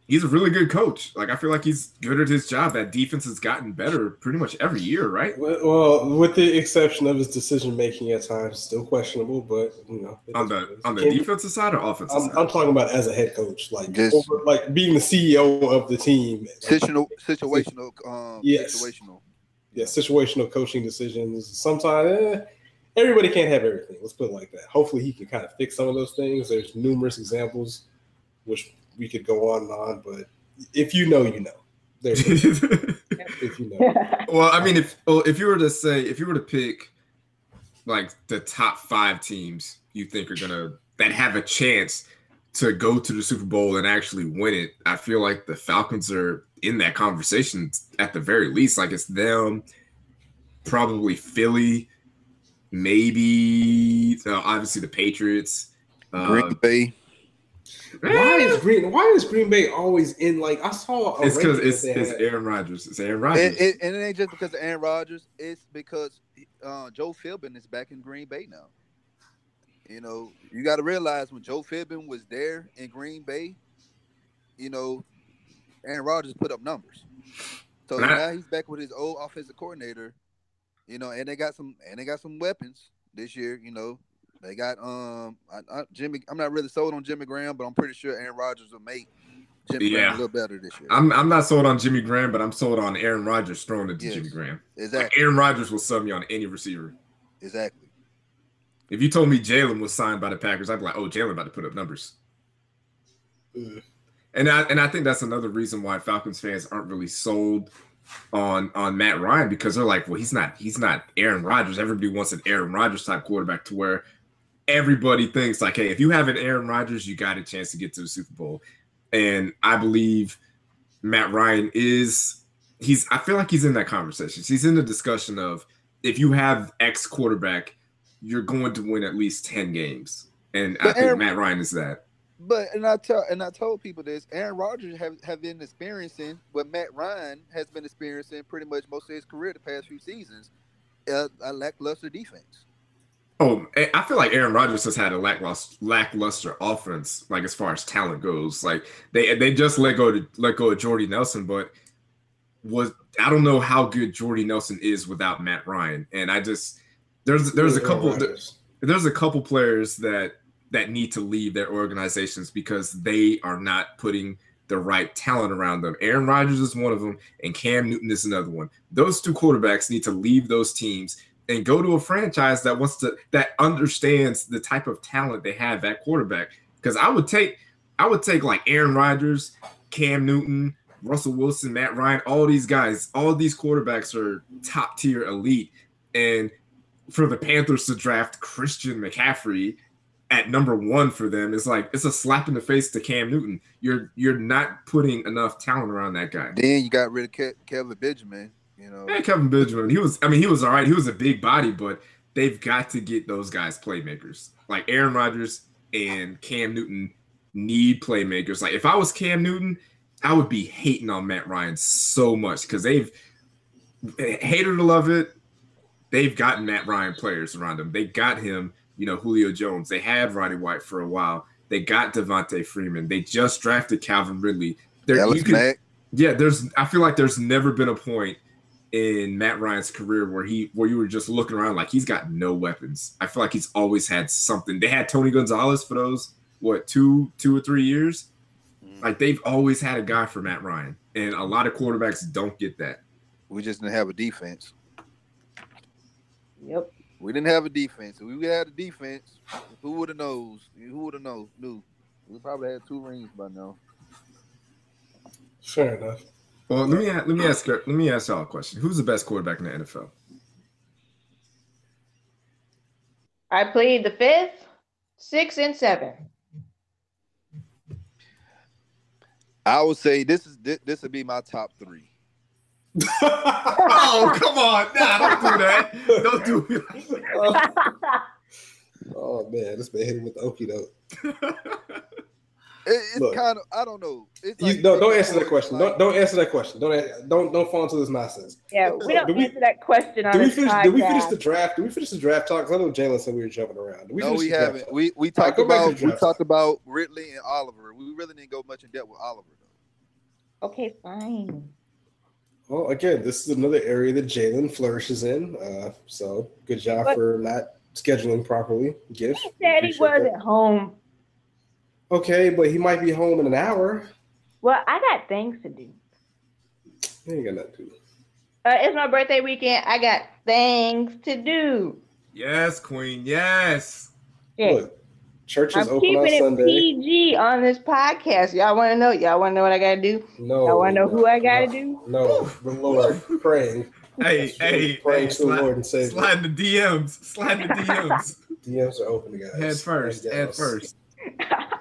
he's a really good coach. Like I feel like he's good at his job. That defense has gotten better pretty much every year, right? Well, with the exception of his decision making at times, still questionable. But you know, on the on the defensive side or offensive I'm, side? I'm talking about as a head coach, like over, like being the CEO of the team. Situational, situational, um, yes. situational. Yeah, situational coaching decisions. Sometimes. Eh, everybody can't have everything. Let's put it like that. Hopefully, he can kind of fix some of those things. There's numerous examples, which we could go on and on, but if you know, you know. There if you know. Well, I mean, if well, if you were to say, if you were to pick like the top five teams you think are gonna that have a chance to go to the Super Bowl and actually win it, I feel like the Falcons are in that conversation at the very least. Like it's them, probably Philly, maybe uh, obviously the Patriots, Green uh, Bay. Why is Green? Why is Green Bay always in? Like I saw. it's because it's, it's Aaron Rodgers. It's Aaron Rodgers, and, and, it ain't just because of Aaron Rodgers. It's because uh, Joe Philbin is back in Green Bay now. You know, you got to realize when Joe Philbin was there in Green Bay, you know, Aaron Rodgers put up numbers. So now he's back with his old offensive coordinator. You know, and they got some and they got some weapons this year. You know, they got um I, I, Jimmy. I'm not really sold on Jimmy Graham, but I'm pretty sure Aaron Rodgers will make Jimmy yeah. Graham a little better this year. I'm I'm not sold on Jimmy Graham, but I'm sold on Aaron Rodgers throwing it to yes. Jimmy Graham. Exactly. Like Aaron Rodgers will sub me on any receiver. Exactly. If you told me Jalen was signed by the Packers, I'd be like, oh, Jalen about to put up numbers. Mm. And I and I think that's another reason why Falcons fans aren't really sold on on Matt Ryan because they're like, well, he's not he's not Aaron Rodgers. Everybody wants an Aaron Rodgers type quarterback to where everybody thinks like, hey, if you have an Aaron Rodgers, you got a chance to get to the Super Bowl. And I believe Matt Ryan is he's I feel like he's in that conversation. He's in the discussion of if you have X quarterback, you're going to win at least 10 games. And but I think Aaron, Matt Ryan is that. But and I tell and I told people this, Aaron Rodgers have, have been experiencing what Matt Ryan has been experiencing pretty much most of his career the past few seasons, a, a lackluster defense. Oh, eh, I feel like Aaron Rodgers has had a lackluster, lackluster offense, like as far as talent goes. Like they they just let go to let go of Jordy Nelson, but was I don't know how good Jordy Nelson is without Matt Ryan. And I just there's there's a couple there's, there's a couple players that that need to leave their organizations because they are not putting the right talent around them. Aaron Rodgers is one of them, and Cam Newton is another one. Those two quarterbacks need to leave those teams and go to a franchise that wants to that understands the type of talent they have at quarterback. Because I would take I would take like Aaron Rodgers, Cam Newton, Russell Wilson, Matt Ryan, all these guys, all these quarterbacks are top tier elite. And for the Panthers to draft Christian McCaffrey at number one for them is like it's a slap in the face to Cam Newton. You're you're not putting enough talent around that guy. Then you got rid of Ke- Kevin Benjamin. You know, yeah, Kevin Benjamin. He was. I mean, he was all right. He was a big body, but they've got to get those guys playmakers. Like Aaron Rodgers and Cam Newton need playmakers. Like if I was Cam Newton, I would be hating on Matt Ryan so much because they've hated to love it. They've gotten Matt Ryan players around them. They got him, you know, Julio Jones. They had Roddy White for a while. They got Devonta Freeman. They just drafted Calvin Ridley. There, you can, yeah, there's. I feel like there's never been a point in Matt Ryan's career where he where you were just looking around like he's got no weapons. I feel like he's always had something. They had Tony Gonzalez for those what two two or three years. Mm. Like they've always had a guy for Matt Ryan, and a lot of quarterbacks don't get that. We just didn't have a defense. Yep. We didn't have a defense. If we had a defense, who would have knows? Who would have known? Knew. We probably had two rings by now. Fair enough. Well, let me let me ask let me ask y'all a question. Who's the best quarterback in the NFL? I played the fifth, six, and seven. I would say this is this, this would be my top three. oh, come on. Nah, don't do that. Don't do it. oh man, this man hit him with the okie doke. It, it's Look. kind of I don't know. It's You, like- don't don't answer that like- question. Don't don't answer that question. Don't don't don't fall into this nonsense. yeah, we don't Do we- answer that question on Did we finish? Did we finish the draft? Did we finish the draft talk? 'Cause I know Jalen said we were jumping around. We no, we haven't. talk? We we talked go back to about we talked about Ridley and Oliver. We really didn't go much in depth with Oliver though. Okay, fine. Well, again, this is another area that Jalen flourishes in. Uh, so good job But- for not scheduling properly. Gift. He said he wasn't that. home. Okay, but he might be home in an hour. Well, I got things to do. He ain't got nothing to do. Uh, it's my birthday weekend. I got things to do. yes, Queen. Yes. Yeah. Look, church is I'm open on keeping it Sunday. PG on this podcast. Y'all want to know? Y'all want to know what I got to do? No. Y'all want to know who I got to no, do? No, the Lord praying. Hey, hey, praying hey, to the Lord and Savior. slide the DMs. Slide the DMs. DMs are open, guys. Head first. Head first.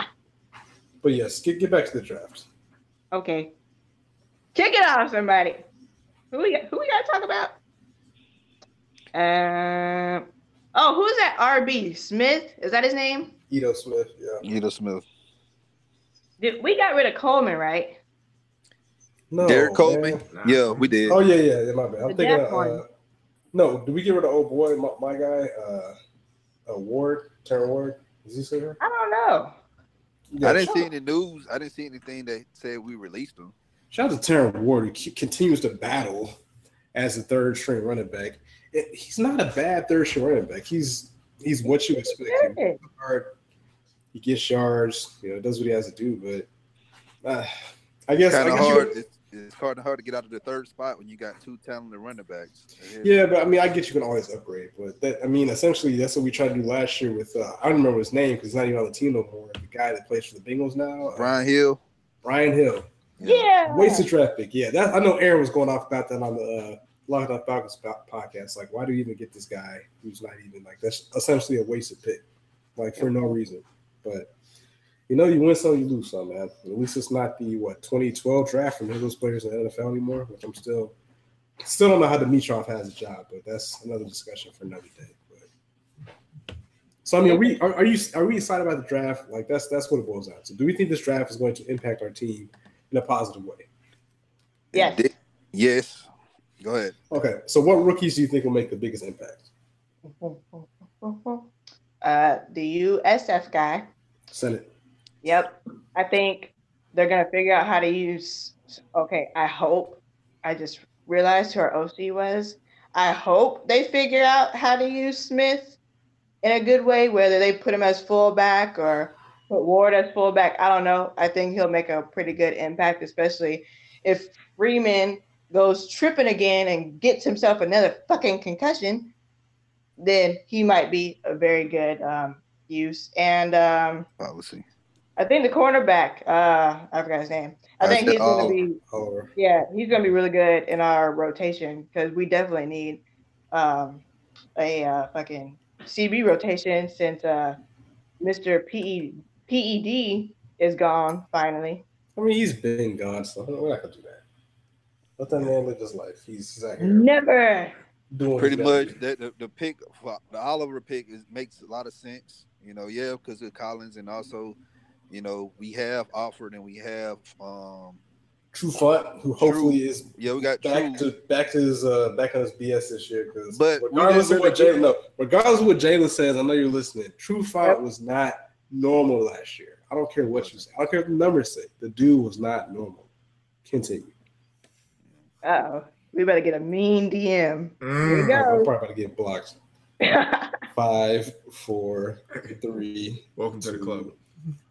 But yes, get get back to the draft. Okay. Kick it off, somebody. Who we got? Who we got to talk about? Um. oh, who's that? RB Smith? Is that his name? Ito Smith, yeah. Ito Smith. Did, we got rid of Coleman, right? No, Derek Coleman. Nah. Yeah, we did. Oh yeah, yeah, yeah. My bad. I'm The thinking. Of, uh, no, did we get rid of old boy, my, my guy, uh, uh, Ward, Terron Ward? Is he still here? I don't know. Yeah, I didn't shout, see any news. I didn't see anything that said we released him. Shout out to Terron Ward, who continues to battle as a third string running back. It- he's not a bad third string running back. He's he's what you expect. He Good. works hard. He gets yards. You know, does what he has to do. But uh, I guess, I Kind of guess you- hard. It's, it's hard hard to get out of the third spot when you got two talented running backs. Yeah, but I mean, I get you can always upgrade, but that I mean, essentially, that's what we tried to do last year with. Uh, I don't remember his name because he's not even on the team no more. The guy that plays for the Bengals now, uh, Brian Hill. Brian Hill, Yeah. wasted draft pick. Yeah, that I know. Aaron was going off about that on the uh, Locked On Falcons podcast. Like, why do you even get this guy who's not even like that's essentially a wasted pick, like for no reason. But you know, you win some, you lose some, man. At least it's not the what 2012 draft from those players in the NFL anymore, which I'm still still don't know how Dimitroff has a job, but that's another discussion for another day. But so I mean, are we are, are you are we excited about the draft? Like that's that's what it boils down to. Do we think this draft is going to impact our team in a positive way? Yes. Yes. Go ahead. Okay, so what rookies do you think will make the biggest impact? Uh, the USF guy. Senat. Yep. I think they're gonna figure out how to use. Okay, I hope. I just realized who our OC was. I hope they figure out how to use Smith in a good way, whether they put him as fullback or put Ward as fullback. I don't know. I think he'll make a pretty good impact, especially if Freeman goes tripping again and gets himself another fucking concussion. Then he might be a very good um, use. And um, Policy. I think the cornerback, uh, I forgot his name. I I think said he's gonna be, Or yeah, he's going to be really good in our rotation because we definitely need um, a uh, fucking CB rotation since uh, Mr. PE, PED is gone finally. I mean, he's been gone, so we're not gonna do that. Let that man live his life. He's, he's out here Never. doing Pretty much that the, the pick the Oliver pick is makes a lot of sense. You know, yeah, because of Collins and also, you know, we have Alford and we have um Trufant, who hopefully is yeah, we got back True. to back to his uh back on his BS this year. Because But we regardless of didn't what really Jalen, no, regardless of what Jalen says, I know you're listening. Trufant was not normal last year. I don't care what you say. I don't care what the numbers say. The dude was not normal. Continue. Uh oh. We better get a mean DM. Here we Mm. go. I'm probably about to get blocked. Five, four, three, Welcome to the club.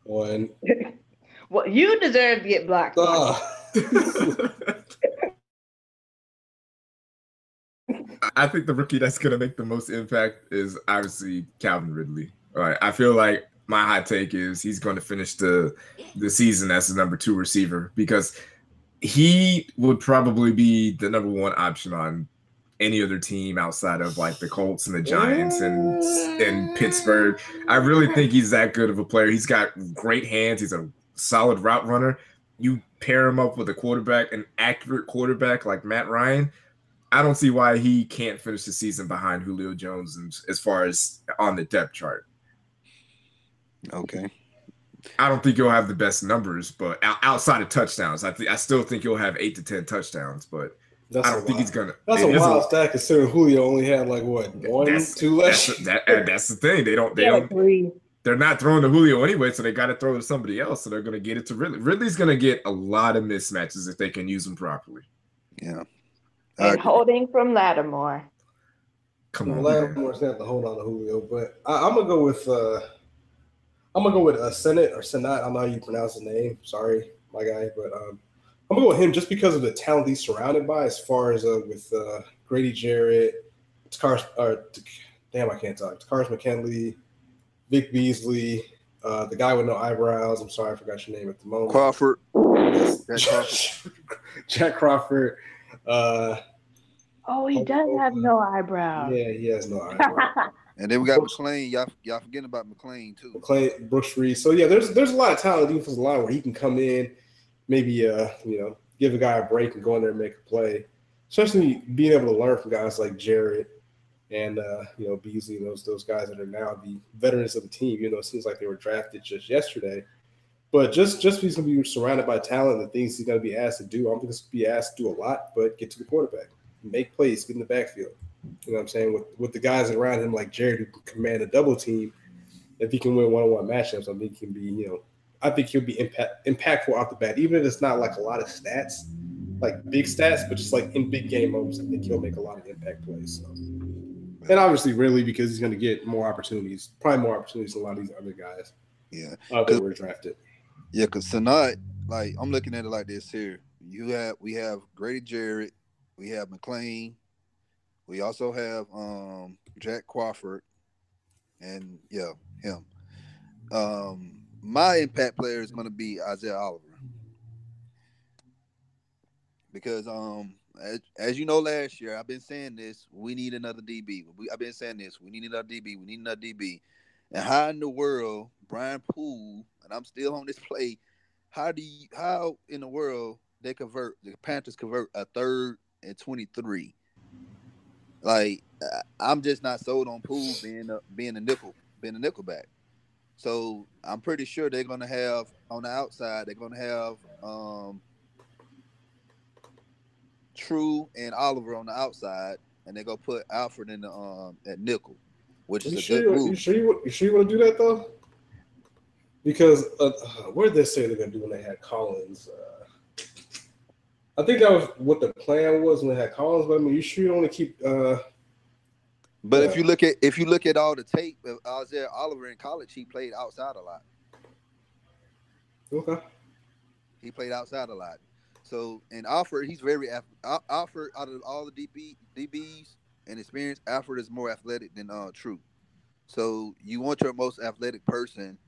one. well, you deserve to get blocked. Ah. I think the rookie that's going to make the most impact is obviously Calvin Ridley. All right. I feel like my hot take is he's going to finish the the season as the number two receiver because he would probably be the number one option on any other team outside of like the Colts and the Giants and and Pittsburgh. Mm. I really think he's that good of a player. He's got great hands. He's a solid route runner. you pair him up with a quarterback, an accurate quarterback like Matt Ryan, I don't see why he can't finish the season behind Julio Jones as far as on the depth chart. Okay. I don't think he'll have the best numbers, but outside of touchdowns, I think I still think he'll have eight to ten touchdowns. But that's I don't think he's gonna. That's a wild a, stat considering Julio only had like what one, two less. That's, that, that's the thing. They don't. They yeah, don't. Three. They're not throwing to Julio anyway, so they got to throw to somebody else. So they're gonna get it to Ridley. Ridley's gonna get a lot of mismatches if they can use him properly. Yeah. And holding from Lattimore. Come on, Lattimore's not to hold on to Julio, but I, am gonna go with. uh I'm gonna go with uh, Senate or Senat. I don't know how you pronounce the name. Sorry, my guy, but um, I'm gonna go with him just because of the talent he's surrounded by. As far as uh, with uh, Grady Jarrett, Takkarist, or damn, I can't talk. Takkarist McKinley, Vic Beasley, uh, the guy with no eyebrows. I'm sorry, I forgot your name at the moment. Crawford. Jack Crawford. Jack Crawford. Uh, oh, he does have no eyebrows. Yeah, he has no eyebrows. And then we got Brooks, McClain. Y'all, y'all forgetting about McClain too. McClain, Brooks Reed. So yeah, there's there's a lot of talent in defensive line where he can come in, maybe uh, you know, give a guy a break and go in there and make a play. Especially being able to learn from guys like Jarrett and uh, you know, Beasley and those those guys that are now the veterans of the team. You know, it seems like they were drafted just yesterday. But just just he's gonna be surrounded by talent and things he's gonna be asked to do. I'm gonna be asked to do a lot, but get to the quarterback, make plays, get in the backfield. You know what I'm saying? With with the guys around him like Jarrett who can command a double team, if he can win one on one matchups, I think he can be, you know, I think he'll be impact, impactful off the bat, even if it's not like a lot of stats, like big stats, but just like in big game moments, I think he'll make a lot of impact plays. So. And obviously, really, because he's going to get more opportunities, probably more opportunities than a lot of these other guys. Yeah, uh, that were drafted. Yeah, because tonight, like I'm looking at it like this here. You have we have Grady Jarrett, we have McClain, we also have um, Jack Crawford, and yeah, him. Um, my impact player is going to be Isaiah Oliver because um, as, as, you know, last year I've been saying this: we need another DB. We, I've been saying this: we need another DB. We need another DB. And how in the world, Brian Poole, and I'm still on this play. How do you? How in the world they convert the Panthers convert a third and twenty three? Like I'm just not sold on Poole being a being a nickel, being a nickelback. So I'm pretty sure they're gonna have on the outside, they're gonna have um True and Oliver on the outside, and they're gonna put Alford in the um at nickel, which is you a sure, good move. You sure you, you sure you want to do that though? Because uh, where did they say they're gonna do when they had Collins? Uh, I think that was what the plan was when they had Collins. But I mean, you sure you don't want to keep? Uh, but if you look at if you look at all the tape of Isaiah Oliver in college, he played outside a lot. Okay. He played outside a lot. So and Alford, he's very Alford out of all the DB DBs and experience, Alford is more athletic than uh True. So you want your most athletic person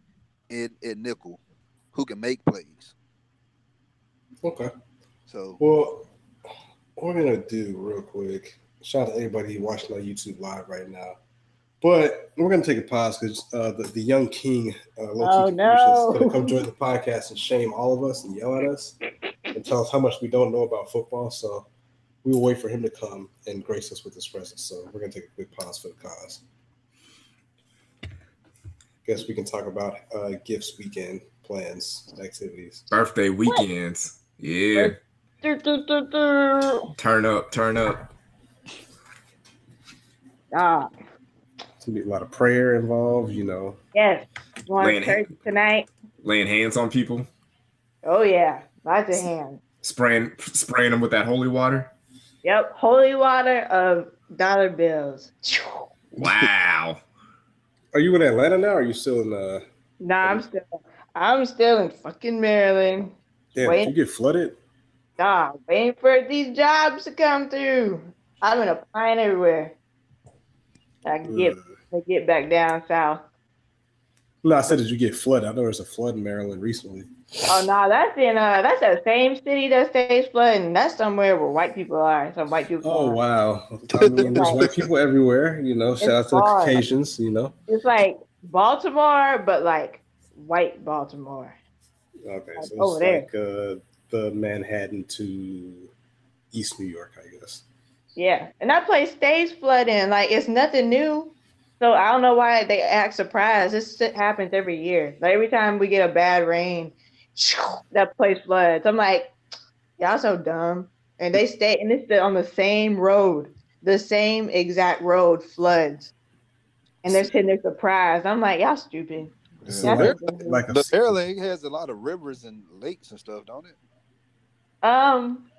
in in nickel who can make plays. Okay. So well, what we're gonna do real quick. Shout out to anybody watching on YouTube live right now. But we're gonna take a pause because uh, the, the young king, uh, oh, no. is gonna come join the podcast and shame all of us and yell at us and tell us how much we don't know about football. So we will wait for him to come and grace us with his presence. So we're gonna take a quick pause for the cause. Guess we can talk about uh, gifts weekend plans, activities, birthday weekends. Yeah. Turn up, turn up. Ah. It's gonna be a lot of prayer involved, you know. Yes. Going to church tonight. Laying hands on people. Oh yeah, lots of hands. Spraying, spraying them with that holy water. Yep, holy water of dollar bills. Wow. are you in Atlanta now? Or are you still in? Uh, nah, I'm still. I'm still in fucking Maryland. Damn, did you get flooded? Nah, waiting for these jobs to come through. I've been applying everywhere. I can get uh, get back down south. No, I said, did you get flooded? I know there was a flood in Maryland recently. Oh no, that's in uh that's the same city that stays flooding. That's somewhere where white people are. Some white people. Oh are. wow! I mean, there's white people everywhere. You know, shout out to the Caucasians. You know, it's like Baltimore, but like white Baltimore. Okay, so it's like uh, the Manhattan to East New York, I guess. Yeah, and that place stays flooding. Like it's nothing new. So I don't know why they act surprised. This shit happens every year. Like every time we get a bad rain, that place floods. I'm like, y'all so dumb. And they stay, and it's on the same road, the same exact road floods, and they're sitting there surprised. I'm like, y'all stupid. So Yeah. like, like a The Maryland has a lot of rivers and lakes and stuff, don't it? Um,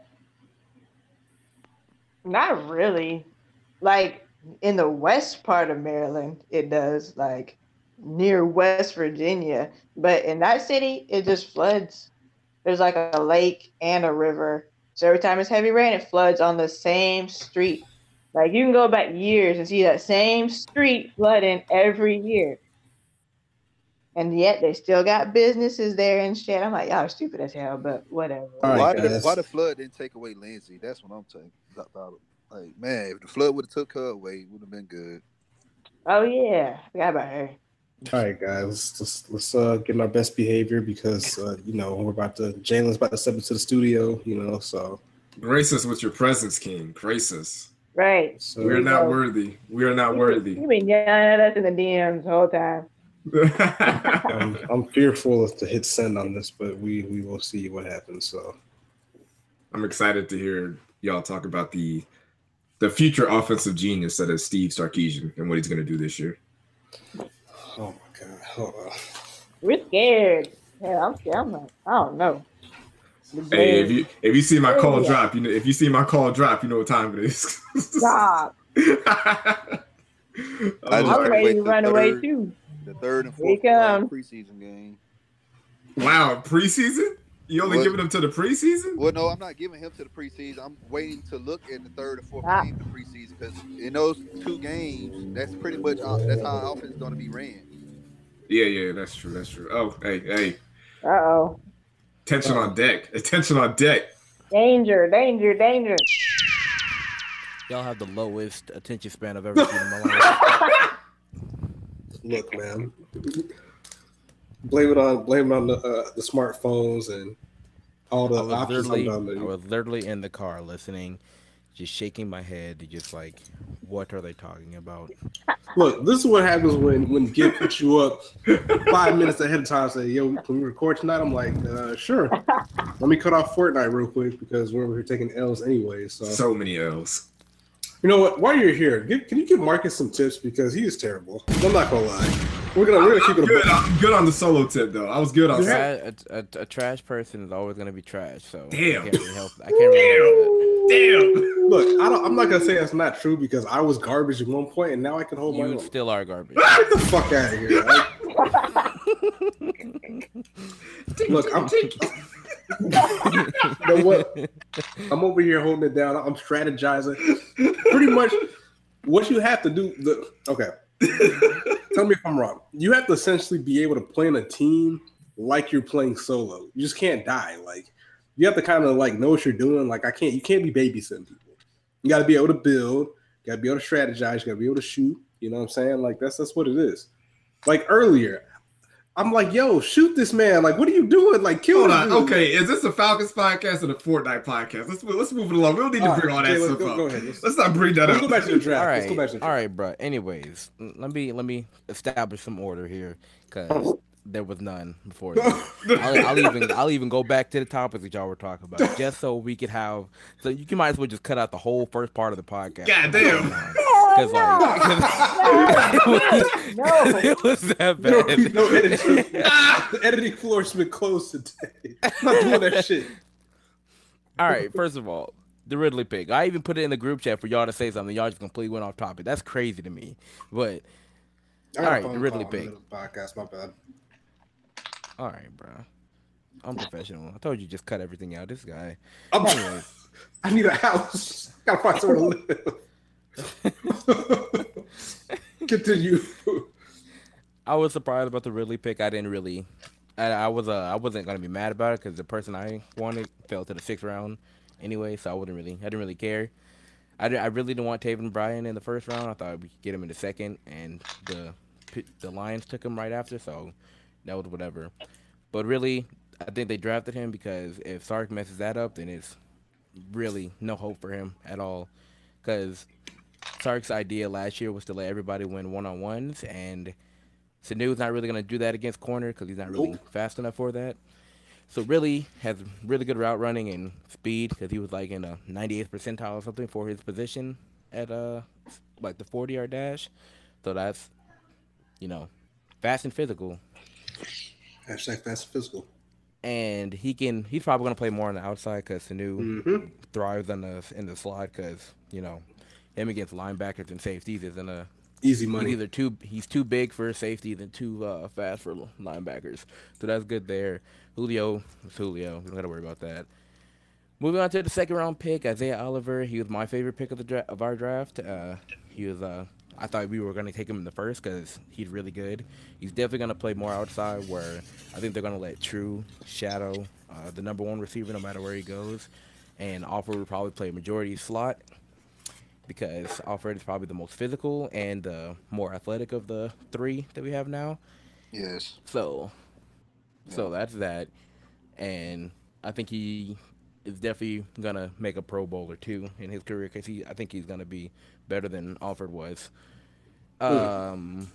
not really. Like in the west part of Maryland, it does. Like near West Virginia, but in that city, it just floods. There's like a lake and a river, so every time it's heavy rain, it floods on the same street. Like you can go back years and see that same street flooding every year. And yet they still got businesses there and shit. I'm like, y'all are stupid as hell, but whatever. All right, why, did, why the flood didn't take away Lindsay? That's what I'm saying about it. Like, man, if the flood would have took her away, it would have been good. Oh yeah, forgot about her. All right, guys, let's let's, let's uh, get in our best behavior because uh, you know we're about to Jalen's about to step into the studio, you know. So, Grace us with your presence, King. Grace us. Right. so We are not go. worthy. We are not You worthy. been yelling at us in the DMs the whole time. I'm, I'm fearful to hit send on this, but we we will see what happens. So, I'm excited to hear y'all talk about the the future offensive genius that is Steve Sarkisian and what he's going to do this year. oh my god, hold on. We're scared. Yeah, I'm scared. I'm like, I don't know. Hey, if you if you see my call Yeah. drop, you know if you see my call drop, you know what time it is. Stop. I just I'm can't ready to till run away too. The third and fourth comes. preseason game. wow, preseason? You only What? giving him to the preseason? Well, no, I'm not giving him to the preseason. I'm waiting to look in the third or fourth Ah. game of the preseason because in those two games, that's pretty much uh, that's how our offense is going to be ran. Yeah, yeah, that's true. That's true. Oh, hey, hey, Uh oh. attention on deck. Attention on deck. Danger, danger, danger. Y'all have the lowest attention span I've ever seen in my life. Look, man, blame it on blame it on the uh, the smartphones and all I the was, options. I'm literally, I was literally in the car listening, just shaking my head, just like, what are they talking about? Look, this is what happens when when Gib puts you up five minutes ahead of time. Say, "Yo, can we record tonight?" I'm like, uh, "Sure." Let me cut off Fortnite real quick because we're over here taking L's anyway. So, So many L's. You know what? While you're here, give, can you give Marcus some tips because he is terrible. I'm not gonna lie. We're gonna we're gonna keep I'm it. good. A, I'm good on the solo tip though. I was good on. Yeah. solo. A, a, a trash person is always gonna be trash. So Damn. I can't really help. I can't really help Damn. look, I don't, I'm not gonna say that's not true because I was garbage at one point and now I can hold that. my You own. still are garbage. Ah, get the fuck out of here! Like, look, I'm. you know what? I'm over here holding it down. I'm strategizing. Pretty much, what you have to do. The okay. Tell me if I'm wrong. You have to essentially be able to play in a team like you're playing solo. You just can't die. Like you have to kind of like know what you're doing. Like I can't. You can't be babysitting people. You got to be able to build. You got to be able to strategize. You got to be able to shoot. You know what I'm saying? Like that's that's what it is. Like earlier, I'm like, yo, shoot this man. Like, what are you doing? Like, kill Hold this on. dude. Okay, is this a Falcons podcast or the Fortnite podcast? Let's move- let's move it along. We don't need to All right, bring all that okay, let's stuff go- up. go ahead. Let's- Let's not bring that Let's up. go back to the draft. all right, Let's go back to the draft. right, bro. Anyways, let me let me establish some order here because there was none before. I'll, I'll even I'll even go back to the topics that y'all were talking about, just so we could have. So you can might as well just cut out the whole first part of the podcast. God damn. Because like, 'cause No. it was that There will be bad. no editing. the editing floor has been closed today. I'm not doing that shit. All right, first of all, the Ridley pick. I even put it in the group chat for y'all to say something. Y'all just completely went off topic. That's crazy to me. But I got All a right, phone the Ridley call in the pick. middle of the Podcast, my bad. all right, bro. I'm professional. I told you just cut everything out. This guy. I'm, Anyways, I need a house. I gotta find somewhere to live. Continue. I was surprised about the Ridley pick. I didn't really. I, I was uh, I wasn't gonna be mad about it because the person I wanted fell to the sixth round anyway, so I wouldn't really. I didn't really care. I, I really didn't want Taven Bryan in the first round. I thought we could get him in the second, and the the Lions took him right after, so that was whatever. But really, I think they drafted him because if Sark messes that up, then it's really no hope for him at all. Because Sark's idea last year was to let everybody win one on ones, and Sanu's not really going to do that against corner because he's not really Nope. fast enough for that. So really has really good route running and speed because he was like in a 98th percentile or something for his position at uh like the 40 yard dash. So that's you know fast and physical, Hashtag fast and physical. and he can he's probably going to play more on the outside because Sanu Mm-hmm. thrives on the in the slot because you know him against linebackers and safeties isn't a Easy He's money. either too he's too big for safety than too uh, fast for linebackers. So that's good there. Julio is Julio. We don't got to worry about that. Moving on to the second round pick, Isaiah Oliver. He was my favorite pick of the dra- of our draft. Uh, he was. Uh, I thought we were going to take him in the first because he's really good. He's definitely going to play more outside. Where I think they're going to let True shadow uh, the number one receiver no matter where he goes, and Offer will probably play majority slot because Alford is probably the most physical and uh, more athletic of the three that we have now. Yes. So, so that's that, and I think he is definitely gonna make a Pro Bowl or two in his career because he, I think he's gonna be better than Alford was. Um,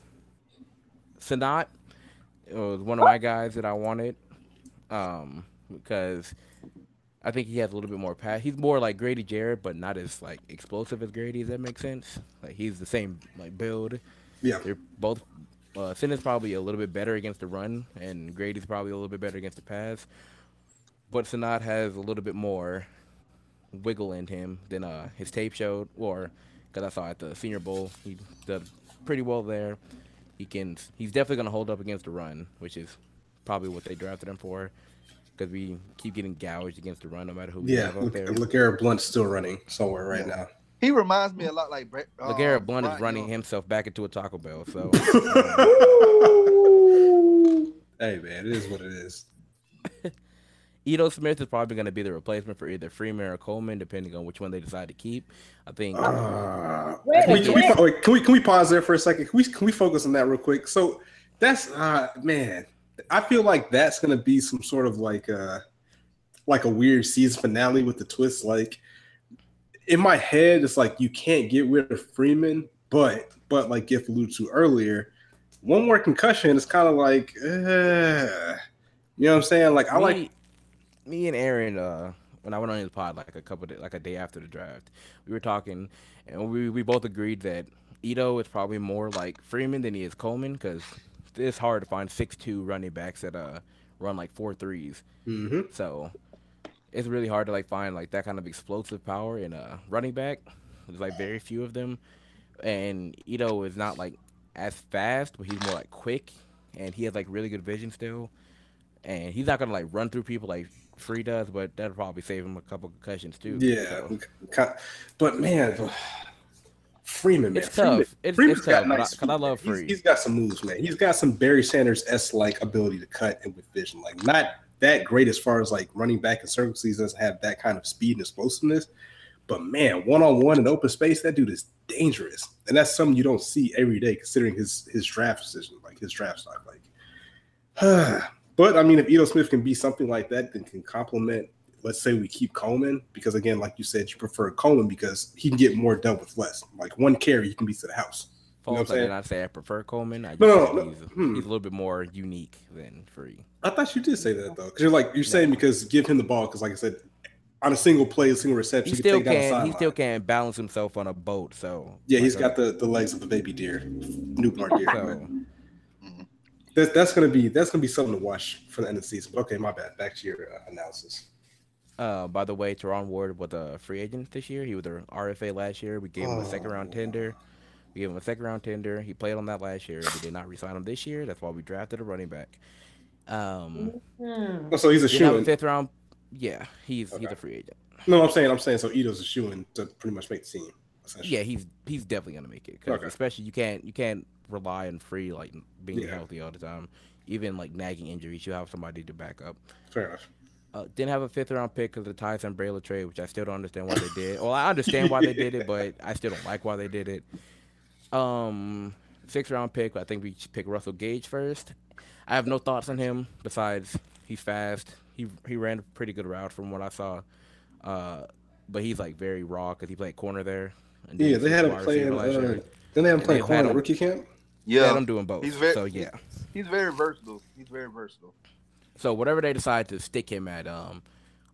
Senat was one of my guys that I wanted, um, because I think he has a little bit more pass. He's more like Grady Jarrett, but not as like explosive as Grady. Does that make sense? Like he's the same like build. Yeah. They're both. Uh, Sin is probably a little bit better against the run, and Grady's probably a little bit better against the pass. But Senat has a little bit more wiggle in him than uh, his tape showed, or because I saw at the Senior Bowl, he did pretty well there. He can. He's definitely gonna hold up against the run, which is probably what they drafted him for. Because we keep getting gouged against the run, no matter who we Yeah. have out Look, there. LeGarrette Blunt's still running somewhere right Yeah. now. He reminds me a lot like Brett. Uh, LeGarrette Blunt is Bryant running Young. himself back into a Taco Bell. So hey man, it is what it is. Ito Smith is probably going to be the replacement for either Freeman or Coleman, depending on which one they decide to keep. I think. Uh, Wait can, we, can, we, wait, can we can we pause there for a second? Can we can we focus on that real quick? So that's uh man, I feel like that's gonna be some sort of like uh like a weird season finale with the twist. Like in my head, it's like you can't get rid of Freeman, but but like Giff alluded to earlier, one more concussion is kind of like uh, you know what I'm saying? Like I like me, me and Aaron, uh, when I went on his pod like a couple, of, like a day after the draft, we were talking, and we we both agreed that Ito is probably more like Freeman than he is Coleman because it's hard to find six two running backs that uh run like four threes. Mhm. So it's really hard to like find like that kind of explosive power in a running back. There's like very few of them, and Ito is not like as fast, but he's more like quick, and he has like really good vision still. And he's not gonna like run through people like Free does, but that'll probably save him a couple concussions too. Yeah, so. but man, Freeman, man, It's Freeman, tough. It's- Freeman's it's got tough, but I- I love man. Free. He's, he's got some moves, man. He's got some Barry Sanders s like ability to cut and with vision. Like not that great as far as like running back in circles. He doesn't have that kind of speed and explosiveness. But man, one on one in open space, that dude is dangerous, and that's something you don't see every day, considering his his draft decision, like his draft stock. Like, but I mean, if Ito Smith can be something like that, then can complement. Let's say we keep Coleman because again, like you said, you prefer Coleman because he can get more done with less. Like one carry, he can be to the house. You know what I'm I did saying? not say I prefer Coleman. I just No, no, no, he's, hmm. he's a little bit more unique than Free. I thought you did say that though, because you're like you're saying because give him the ball because like I said, on a single play, a single reception, He still can take down can. He still can balance himself on a boat. So Yeah, he's like, got the, the legs of a baby deer, newborn deer. So That, that's gonna be that's gonna be something to watch for the end of the season. But okay, my bad. Back to your uh, analysis. Uh, by the way, Terron Ward was a free agent this year. He was an RFA last year. We gave him a second round Oh. tender. We gave him a second round tender. He played on that last year. We did not resign him this year. That's why we drafted a running back. Um, Hmm. Oh, so he's a didn't shoe in. fifth round. Yeah, he's he's a free agent. No, I'm saying I'm saying so Ito's a shoe in to pretty much make the team. Yeah, he's he's definitely gonna make it. 'cause Okay. especially you can't you can't rely on free like being Yeah. healthy all the time. Even like nagging injuries, you have somebody to back up. fair enough. Uh, didn't have a fifth round pick because of the Tyson Brayla trade, which I still don't understand why they did. Well, I understand why they did it, but I still don't like why they did it. Um, sixth round pick, I think we should pick Russell Gage first. I have no thoughts on him besides He's fast. He he ran a pretty good route from what I saw. Uh, but he's like very raw because he played corner there. and Yeah, they had him playing. receiver last. Uh, then they had him playing corner had at him- rookie camp. Yeah, I'm doing both. He's very- so yeah. he's very versatile. He's very versatile. So whatever they decide to stick him at, um,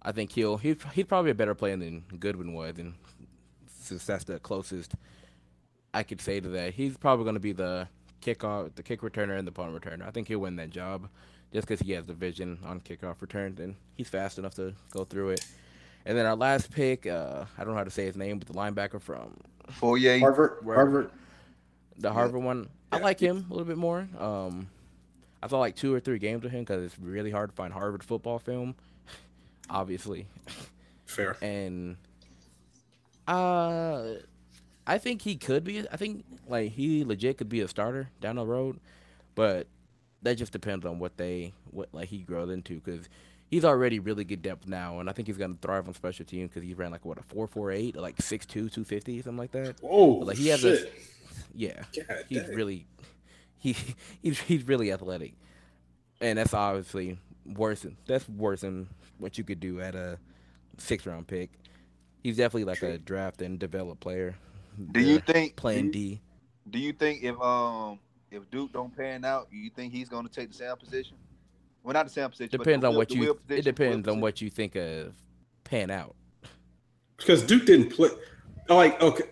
I think he'll he he's probably a better player than Goodwin was, and since that's the closest I could say to that, he's probably going to be the kickoff, the kick returner, and the punt returner. I think he'll win that job just because he has the vision on kickoff returns, and he's fast enough to go through it. And then our last pick, uh, I don't know how to say his name, but the linebacker from Fourier. Harvard, Right. Harvard. the Harvard one, I Yeah. like him a little bit more. Um, I saw like two or three games with him because it's really hard to find Harvard football film, obviously. Fair. And uh, I think he could be. I think like he legit could be a starter down the road, but that just depends on what they what like he grows into because. He's already really good depth now, and I think he's gonna thrive on special teams because he ran like what a four four eight, like 6'2", 250, something like that. Oh, Like, he has a- shit. Yeah, God he's dang. really he he's he's really athletic, and that's obviously worse. Than, that's worse than what you could do at a six round pick. He's definitely like a draft and develop player. Do you think? playing do you, D? do you think if um if Duke don't pan out, you think he's going to take the same position? Well, not the same position. but Depends the on wheel- what the you. wheel It depends on what you think of pan out. because Duke didn't play. Like okay,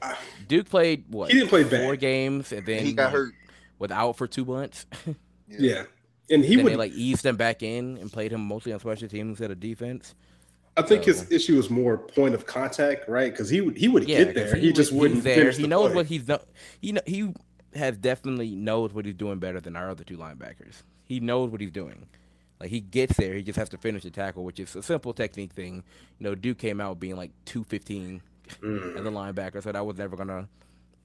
Duke played what? He didn't play four bad. games and then he got like, hurt. Without for two months. yeah, and he then would. they like eased him back in and played him mostly on special teams instead of defense. I think his issue was more point of contact, right? Because he would he would Yeah, get 'cause there. He, just was- wouldn't there. He the knows play. what he's no, he kn- he has definitely knows what he's doing better than our other two linebackers. He knows what he's doing. Like he gets there, he just has to finish the tackle, which is a simple technique thing. You know, Duke came out being like two fifteen Mm. as a linebacker, so that was never gonna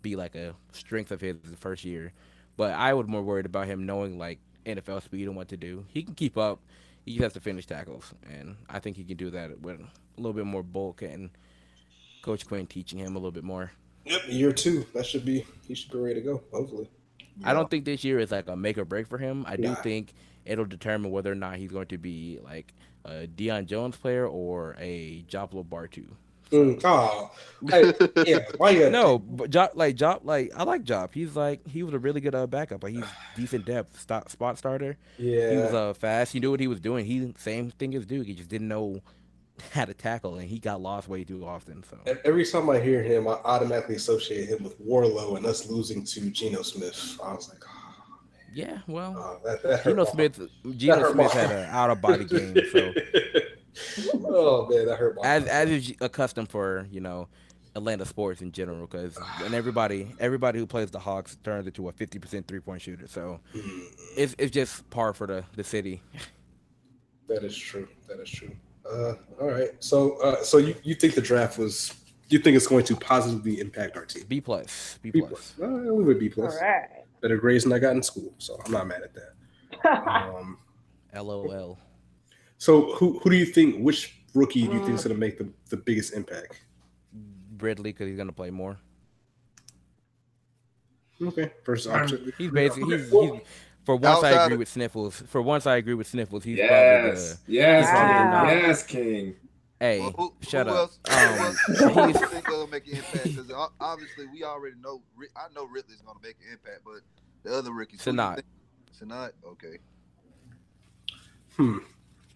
be like a strength of his the first year. But I was more worried about him knowing like NFL speed and what to do. He can keep up. He just has to finish tackles, and I think he can do that with a little bit more bulk and Coach Quinn teaching him a little bit more. Yep, year two. That should be he should be ready to go. Hopefully. I don't think this year is like a make or break for him. I do Nah. think it'll determine whether or not he's going to be like a Deion Jones player or a Joplo Bartu. Mm. Oh, hey, yeah. Why gotta- No, but Jop like Jop like I like Jop. He's like he was a really good uh, backup. Like he's decent depth stop, spot starter. Yeah. He was uh, fast. He knew what he was doing. He same thing as Duke. He just didn't know how to tackle, and he got lost way too often. So Every time I hear him, I automatically associate him with Warlow and us losing to Geno Smith. I was like, oh, yeah, well, oh, that, that Geno Smith, Geno Smith had an out of body game. So oh man, that hurt my as heart. as is accustomed for you know Atlanta sports in general, because and everybody everybody who plays the Hawks turns into a fifty percent three point shooter. So Mm, it's it's just par for the the city. that is true. That is true. Uh, all right. So, uh, so you, you think the draft was? You think it's going to positively impact our team? B plus, B B plus. plus. Uh, a little B plus. right. Better grades than I got in school, so I'm not mad at that. Um, LOL. So who who do you think? Which rookie do you think is going to make the, the biggest impact? Ridley because he's gonna play more. Okay, versus Um, opposite. He's basically he's, Well, he's for once I agree of- with Sniffles. For once I agree with Sniffles. He's probably Yes, the yes, Wow. King. Yes, King. hey. Well, who, shut who up. Else, who Um, else, who else he's- you think will make an impact? Because obviously we already know. I know Ridley's going to make an impact, but the other rookies. who you Senat. Senat. Okay. Hmm.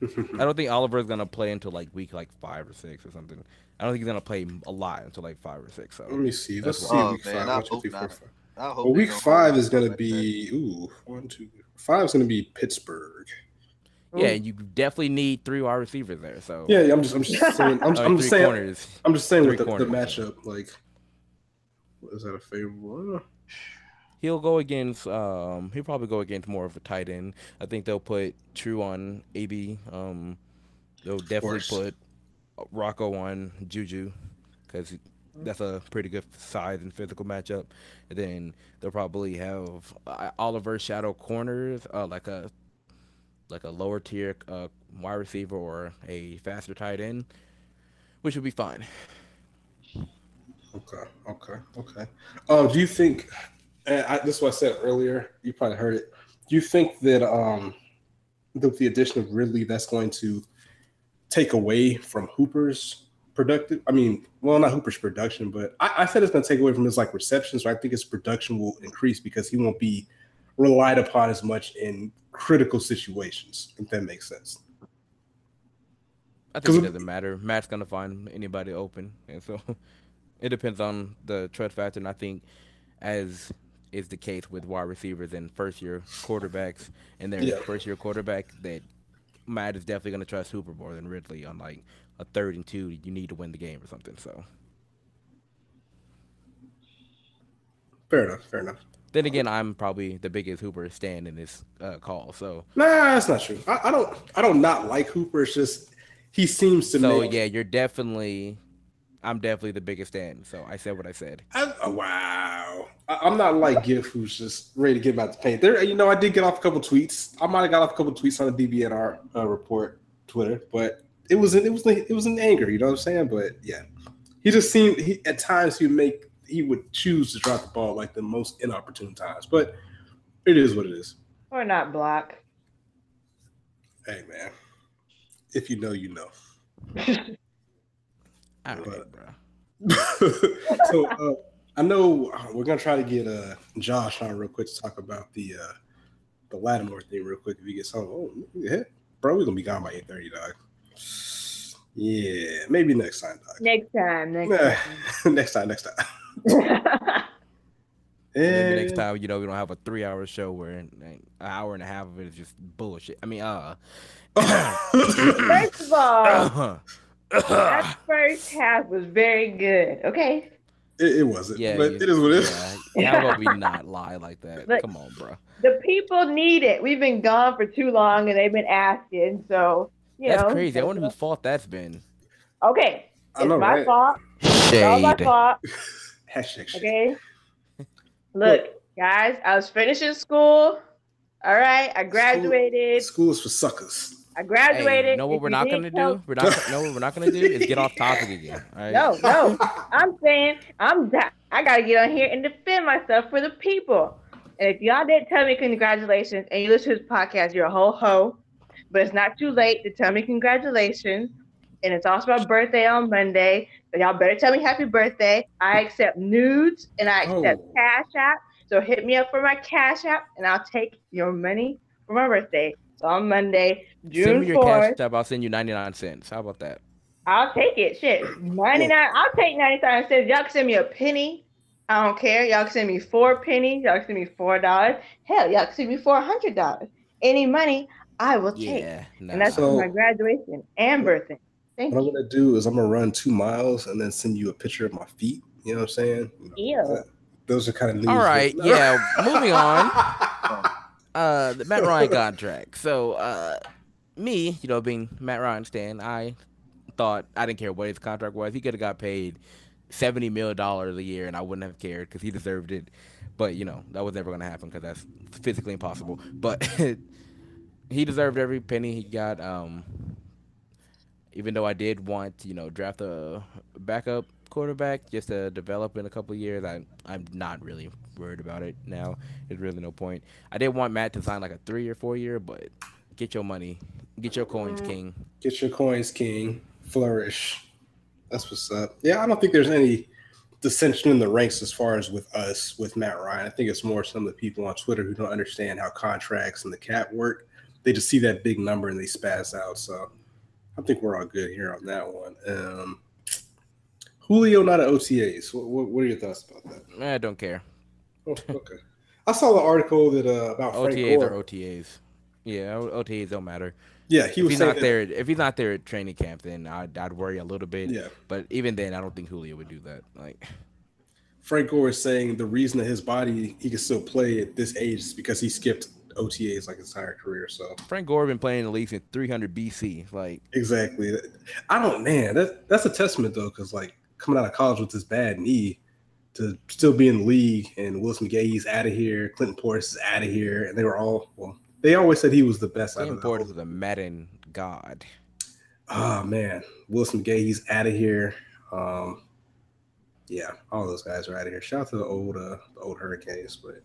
I don't think Oliver's gonna play until like week like five or six or something. I don't think he's gonna play a lot until like five or six. Let So me see. Let's see why- week Oh, man, five. I hope not. five. I hope Well, week five is going to be ooh one, two. Five is going to be Pittsburgh. yeah, and you definitely need three wide receivers there. So Yeah, yeah, I'm just, I'm just saying, I'm, Oh, I'm just saying, corners. I'm just saying with the, Three the matchup, like, is that a favorable? He'll go against. Um, he'll probably go against more of a tight end. I think they'll put True on AB. Um, they'll definitely put Rocco on Juju because that's a pretty good size and physical matchup. And then they'll probably have uh, Oliver shadow corners, uh, like a like a lower tier uh, wide receiver or a faster tight end, which would be fine. Okay, okay, okay. Um, do you think? I, this is what I said earlier. You probably heard it. Do you think that um, with the addition of Ridley, that's going to take away from Hooper's productive. I mean, well, not Hooper's production, but I, I said it's going to take away from his like reception. So I think his production will increase because he won't be relied upon as much in critical situations. If that makes sense. I think it doesn't matter. Matt's gonna find anybody open, and so it depends on the trust factor. And I think, as is the case with wide receivers and first year quarterbacks and their yeah. first year quarterback, that Matt is definitely gonna trust Hooper more than Ridley on like a third and two. You need to win the game or something. So. Fair enough. Fair enough. Then again, I'm probably the biggest Hooper stand in this uh, call. So nah, that's not true. I, I, don't. I don't not like Hooper. It's just he seems to. So make... yeah, you're definitely. I'm definitely the biggest stand. So I said what I said. I, oh, wow. I, am not like Giff, who's just ready to get him out the paint. There, you know, I did get off a couple tweets. I might have got off a couple tweets on the DBNR uh, report Twitter, but it was in, it was it was in anger. You know what I'm saying? But yeah, he just seemed he at times he would make he would choose to drop the ball like the most inopportune times. But it is what it is. Or not block. Hey man, if you know, you know. All right, bro. so uh, I know uh, we're gonna try to get uh, Josh on real quick to talk about the uh, the Lattimore thing real quick. If he gets home, oh yeah, bro, we're gonna be gone by eight thirty, dog. Yeah, maybe next time, dog. Next time. Next time. next time. Next time. Maybe next time, you know, we don't have a three-hour show where an hour and a half of it is just bullshit. I mean, uh. First of all, that first half was very good. Okay. It, it wasn't. Yeah, but it is what it is. Yeah. How about we not lie like that? Look, Come on, bro. The people need it. We've been gone for too long, and they've been asking. So you that's know, crazy. I wonder whose fault that's been. Okay, it's know, my right? fault. Shade. It's all my fault. Hashtag Okay. Look, guys, I was finishing school. All right, I graduated. School, school is for suckers. I graduated. Hey, you know what we're not gonna do? We're not. know what we're not gonna do is get off topic again. No, no. I'm saying I'm. I gotta get on here and defend myself for the people. And if y'all didn't tell me congratulations and you listen to this podcast, you're a whole hoe. But it's not too late to tell me congratulations. And it's also my birthday on Monday. So y'all better tell me happy birthday. I accept nudes and I accept oh. cash app. So hit me up for my cash app and I'll take your money for my birthday. So on Monday, June Send me your 4th, cash app. I'll send you 99 cents. How about that? I'll take it. Shit. 99. I'll take 99 cents. Y'all can send me a penny. I don't care. Y'all can send me four pennies. Y'all can send me four dollars. Hell, y'all can send me four hundred dollars. Any money, I will take. Yeah, nah. And that's so, my graduation and birthday. Thank what you. I'm gonna do is I'm gonna run two miles and then send you a picture of my feet. You know what I'm saying? You know, those are kind of news. All right, yeah. moving on. Uh, the Matt Ryan contract. So, uh, me, you know, being Matt Ryan stan, I thought I didn't care what his contract was. He could have got paid seventy million dollars a year, and I wouldn't have cared because he deserved it. But you know, that was never going to happen because that's physically impossible. But he deserved every penny he got. Um, even though I did want you know draft a backup quarterback just to develop in a couple years, I I'm not really worried about it now. There's really no point. I did want Matt to sign like a three or four year, but get your money, get your coins, mm. King. Get your coins, King. Flourish. That's what's up. Yeah, I don't think there's any dissension in the ranks as far as with us with Matt Ryan. I think it's more some of the people on Twitter who don't understand how contracts and the cap work. They just see that big number and they spaz out. So I think we're all good here on that one. Um, Julio not at OTAs. What, what, what, are your thoughts about that? I don't care. Oh, okay. I saw the article that uh, about Frank OTAs Gore. or OTAs. Yeah, OTAs don't matter. Yeah, he if was he's not that, there. If he's not there at training camp, then I'd, I'd worry a little bit. Yeah, but even then, I don't think Julio would do that. Like Frank Gore is saying, the reason that his body he can still play at this age is because he skipped OTAs like his entire career. So Frank Gore been playing in the league since 300 BC. Like exactly. I don't man. That that's a testament though, because like coming out of college with this bad knee to still be in the league and Willis McGahee's out of here, Clinton Portis is out of here, and they were all well. They always said he was the best. Portis was a Madden god. Oh man, Wilson Gay, he's out of here. Um, yeah, all those guys are out of here. Shout out to the old uh, the old Hurricanes, but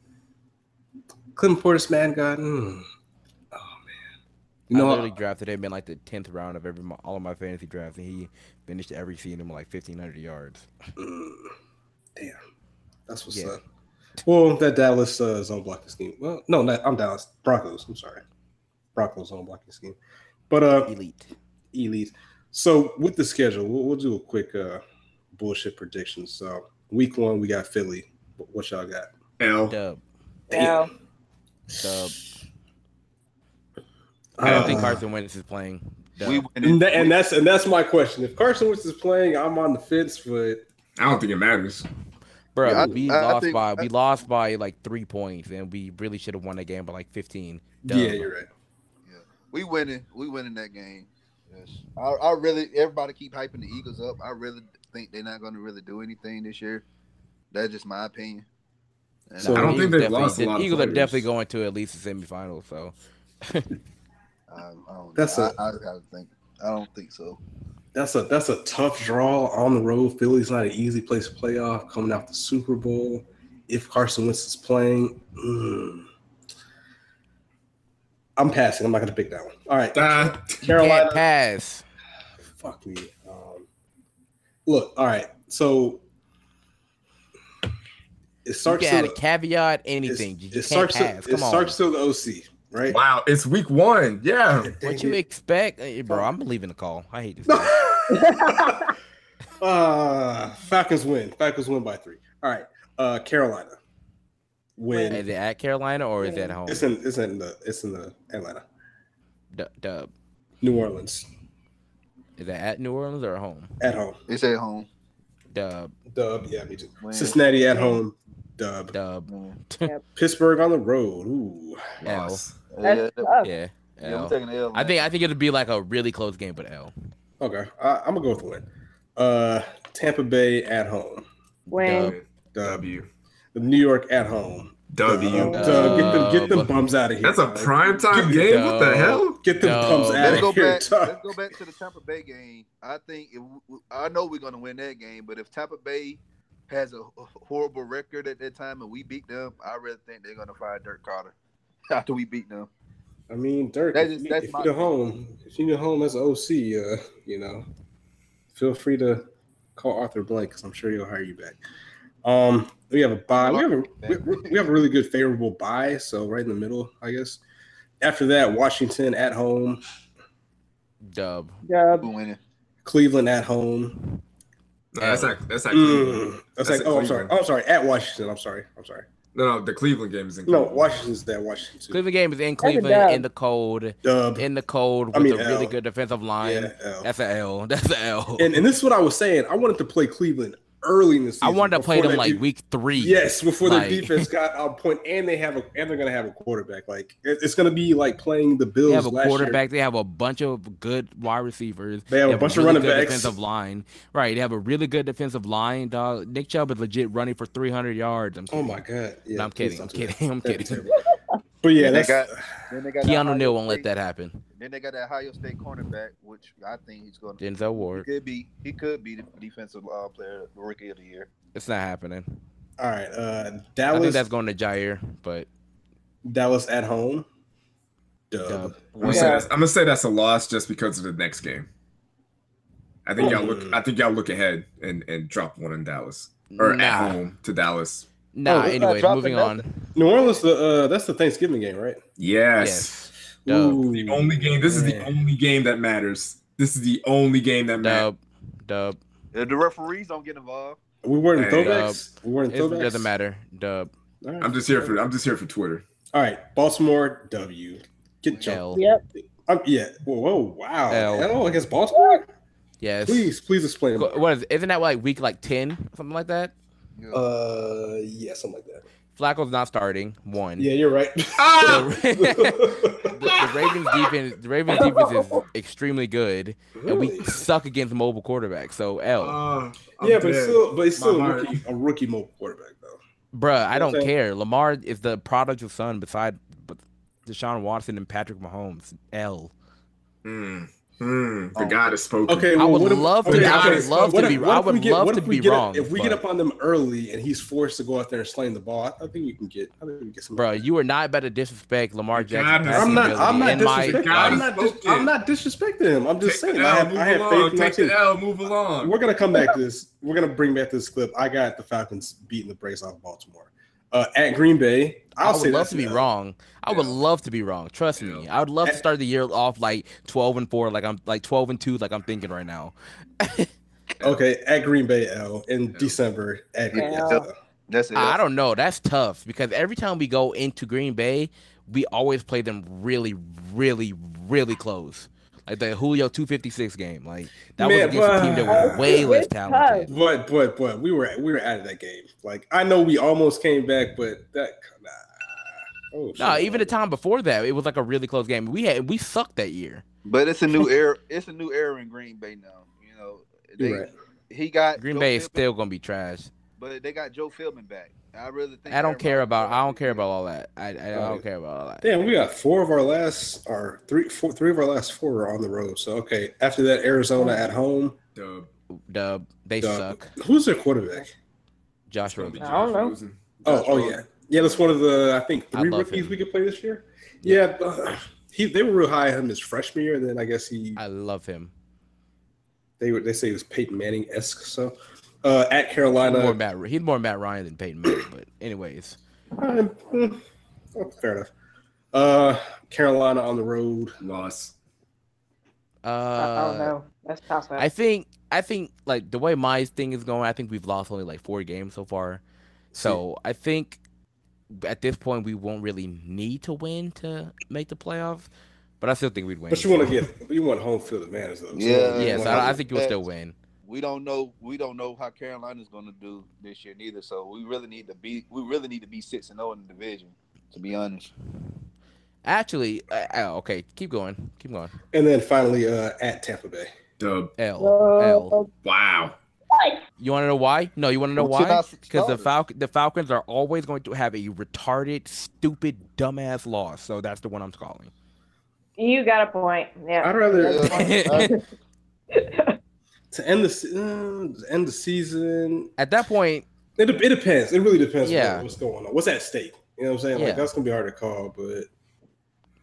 Clinton Portis, man, God, mm, oh man, You know, I literally drafted him in like the tenth round of every all of my fantasy drafts, and he finished every season with like fifteen hundred yards. mm, damn, that's what's Yeah. up. Well, that Dallas uh, zone blocking scheme. Well, no, not, I'm Dallas Broncos. I'm sorry, Broncos zone blocking scheme. But uh, Elite. elite. So with the schedule, we'll, we'll do a quick uh bullshit prediction. So week one, we got Philly. What, what y'all got? L. Dub. Yeah. Dub. I don't think Uh, Carson Wentz is playing. We. And, that, and that's and that's my question. If Carson Wentz is playing, I'm on the fence, but I don't think it matters. Bro, Yeah, I- we I- I lost think- by I- we lost by like three points, and we really should have won that game by like fifteen. Dub. yeah, you're right. Yeah, we winning. We winning that game. Yes. I, I really everybody keep hyping the Eagles up. I really think they're not going to really do anything this year. That's just my opinion. And So- I don't think Eagles they've lost a the lot of Eagles are definitely going to at least the semifinals. So I, I don't, That's I, a- I, I think. I don't think so. That's a that's a tough draw on the road. Philly's not an easy place to play off. Coming out the Super Bowl, if Carson Wentz is playing, mm, I'm passing. I'm not going to pick that one. All right, Uh, Carolina. can't pass. Fuck me. Um, look, all right. So it You starts. can add to a caveat, anything. it's- You It just starts. can't To, pass. it on. starts to the OC, right? wow, it's week one. Yeah. What you expect, Eh, bro? I'm believing the call. I hate this. uh, Falcons win. Falcons win by three. All right. Uh, Carolina win. is it at Carolina or is it at home? It's in. It's in the. It's in the Atlanta, Du- Dub. New Orleans Is that at New Orleans or at home? at home. It's at home. Dub. Dub. Yeah, me too. Win. Cincinnati at home. Dub. Dub. Pittsburgh on the road. Ooh. L. Loss. Yeah, That's yeah, tough. Yeah. yeah, we're L. taking the L. I think I think it'll be like a really close game, but L. Okay. I, I'm gonna go with the win. Uh, Tampa Bay at home. When Dub. W. New York at home. W. Dub. Dub. Get them. Get them Dub. bums out of here. That's a prime time Get- game. What the hell? Get them Dub. bums out Let's of here. back. Let's go back to the Tampa Bay game. I think if, I know we're going to win that game, but if Tampa Bay has a horrible record at that time and we beat them, I really think they're going to fire Dirk Koetter after we beat them. I mean, Dirk, That if, you, that's if my- you're home, if you're home as an OC, uh, you know, feel free to call Arthur Blank because I'm sure he'll hire you back. Um, we have a buy. We have a we, we have a really good favorable buy, so right in the middle, I guess. After that, Washington at home, Dub. Dub. Winning. Cleveland at home. No, that's not. That's not. Cleveland. Mm, that's That's like, oh, I'm sorry. Oh, I'm sorry. At Washington. I'm sorry. I'm sorry. No, no, the Cleveland game is in. No, Cleveland. Washington's there. Washington. too. Cleveland game is in Cleveland in the cold. Dub. In the cold with I mean, a really good defensive line. Yeah, L. That's a L. That's a L. And, and this is what I was saying. I wanted to play Cleveland early in the season. I wanted to play them like de- week three. Yes, before Like- their defense got on point, and they have a and they're gonna have a quarterback. Like it's gonna be like playing the Bills. They have a last year. quarterback. They have a bunch of good wide receivers. They have a bunch of really running good backs. Defensive line, right? They have a really good defensive line. Dog. Nick Chubb is legit running for 300 yards. I'm Oh my god! Yeah, No, I'm kidding. I'm kidding. I'm kidding. Terrible. But yeah, Then they got- Then they got Keanu Neal won't let that happen. Then they got that Ohio State cornerback, which I think he's going to. Denzel He Ward. could be. He could be the defensive uh, player, rookie of the year. It's not happening. all right. Uh, I think that's going to Jair, but Dallas at home. Dub. Dub. I'm gonna, say that's, I'm gonna say that's a loss just because of the next game. I think y'all look. Mm. I think y'all look ahead and and drop one in Dallas or nah, at home to Dallas. Nah. Oh, we're anyways, dropping moving on. New Orleans. The uh, that's the Thanksgiving game, right? Yes. Yes. Ooh, The only game. This is the only game that matters. This is the only game that matters. Dub. Dub. If the referees don't get involved, We weren't in Hey, throwbacks. we weren't in It throwbacks. doesn't matter. Dub. All right. I'm just here for. I'm just here for Twitter. All right, Baltimore W. Get jumped. L. Yep. Um, yeah. Whoa, whoa, wow. L. L against Baltimore. Yes. Please, please explain. What is? Isn't that like week like 10, something like that? You know, Uh, yeah, something like that. Flacco's not starting. One. Yeah, you're right. Ah! the, the Ravens defense, the Ravens defense is extremely good, and we suck against mobile quarterbacks. So L, I'm yeah, but it's still, but it's still a rookie, a rookie mobile quarterback though. bruh, I You know what don't care. Lamar is the prodigal son beside Deshaun Watson and Patrick Mahomes. L. Mm, Hmm, the Oh. God has spoken. Okay, I would if- love to- okay, I would love what to if- be- what I we would get- love what to if we be get up- wrong, If we get up on them early and he's forced to go out there and sling the ball, I think we can get. I think we can get some. Bro, you are not about to disrespect Lamar Jackson. God I'm not. I'm not ability my- disrespecting. God I'm not. Dis- I'm not disrespecting him. I'm just Take saying. the I L, have, move I have along. faith in my Take the L, move along. We're gonna come back to this. We're gonna bring back this clip. I got the Falcons beating the Braves off Baltimore uh, at Green Bay. I'll I say would love to be an wrong. I would love to be wrong. Trust me. I would love to Eh. start the year off like 12 and 4, like I'm like 12 and 2, like I'm thinking right now. Okay, at Green Bay L in Yeah. December at Green Bay. L. That's it. I don't know. That's tough because every time we go into Green Bay, we always play them really, really, really close. Like the Julio 256 game. Like that Man, was against a team that was way less It's talented. But but but we were we were out of that game. Like I know we almost came back, but that nah. Oh, No, shit. even the time before that, it was like a really close game. We had we sucked that year. But it's a new era. It's a new era in Green Bay now. You know, they, right. he got Green Joe Bay is Philbin, still gonna be trash. but they got Joe Philbin back. I really think. I don't care about. I don't care about all that. I, I Right. don't care about all that. Damn, we got four of our last, or three, four, three of our last four are on the road. So okay, after that, Arizona at home. Dub. Dub, they Dub. suck. Who's their quarterback? Josh It's gonna be Rosen. I don't know. Rosen. Oh, oh yeah, yeah. That's one of the I think three love rookies him. we could play this year. Yeah, uh, he they were real high on him his freshman year. And then I guess he I love him. they were they say he was Peyton Manning esque. So uh, at He's Carolina, more Matt. He's more Matt Ryan than Peyton Manning. But anyways, uh, mm, oh, fair enough. Uh, Carolina on the road. Loss. uh, I don't know. That's tough. I think I think like the way my thing is going, I think we've lost only like four games so far. So I think at this point we won't really need to win to make the playoffs. But I still think we'd win. But you want to get you want home field advantage though. So Yeah. you Yes, wanna- I, I think you'll still win. We don't know. We don't know how Carolina's going to do this year neither. So we really need to be. We really need to be six and zero in the division. To be honest. Actually, uh, uh, okay, keep going, keep going. And then finally uh, at Tampa Bay. Dub. L L. Wow. You want to know why? No, you want to know Well, why? Because the starters. Falcon, the Falcons are always going to have a retarded, stupid, dumbass loss. So that's the one I'm calling. You got a point. Yeah. I'd rather Yeah. to end the uh, end the season. At that point, It, it depends. It really depends. Yeah. on what's going on? What's at stake? You know what I'm saying? Yeah. Like that's gonna be hard to call, but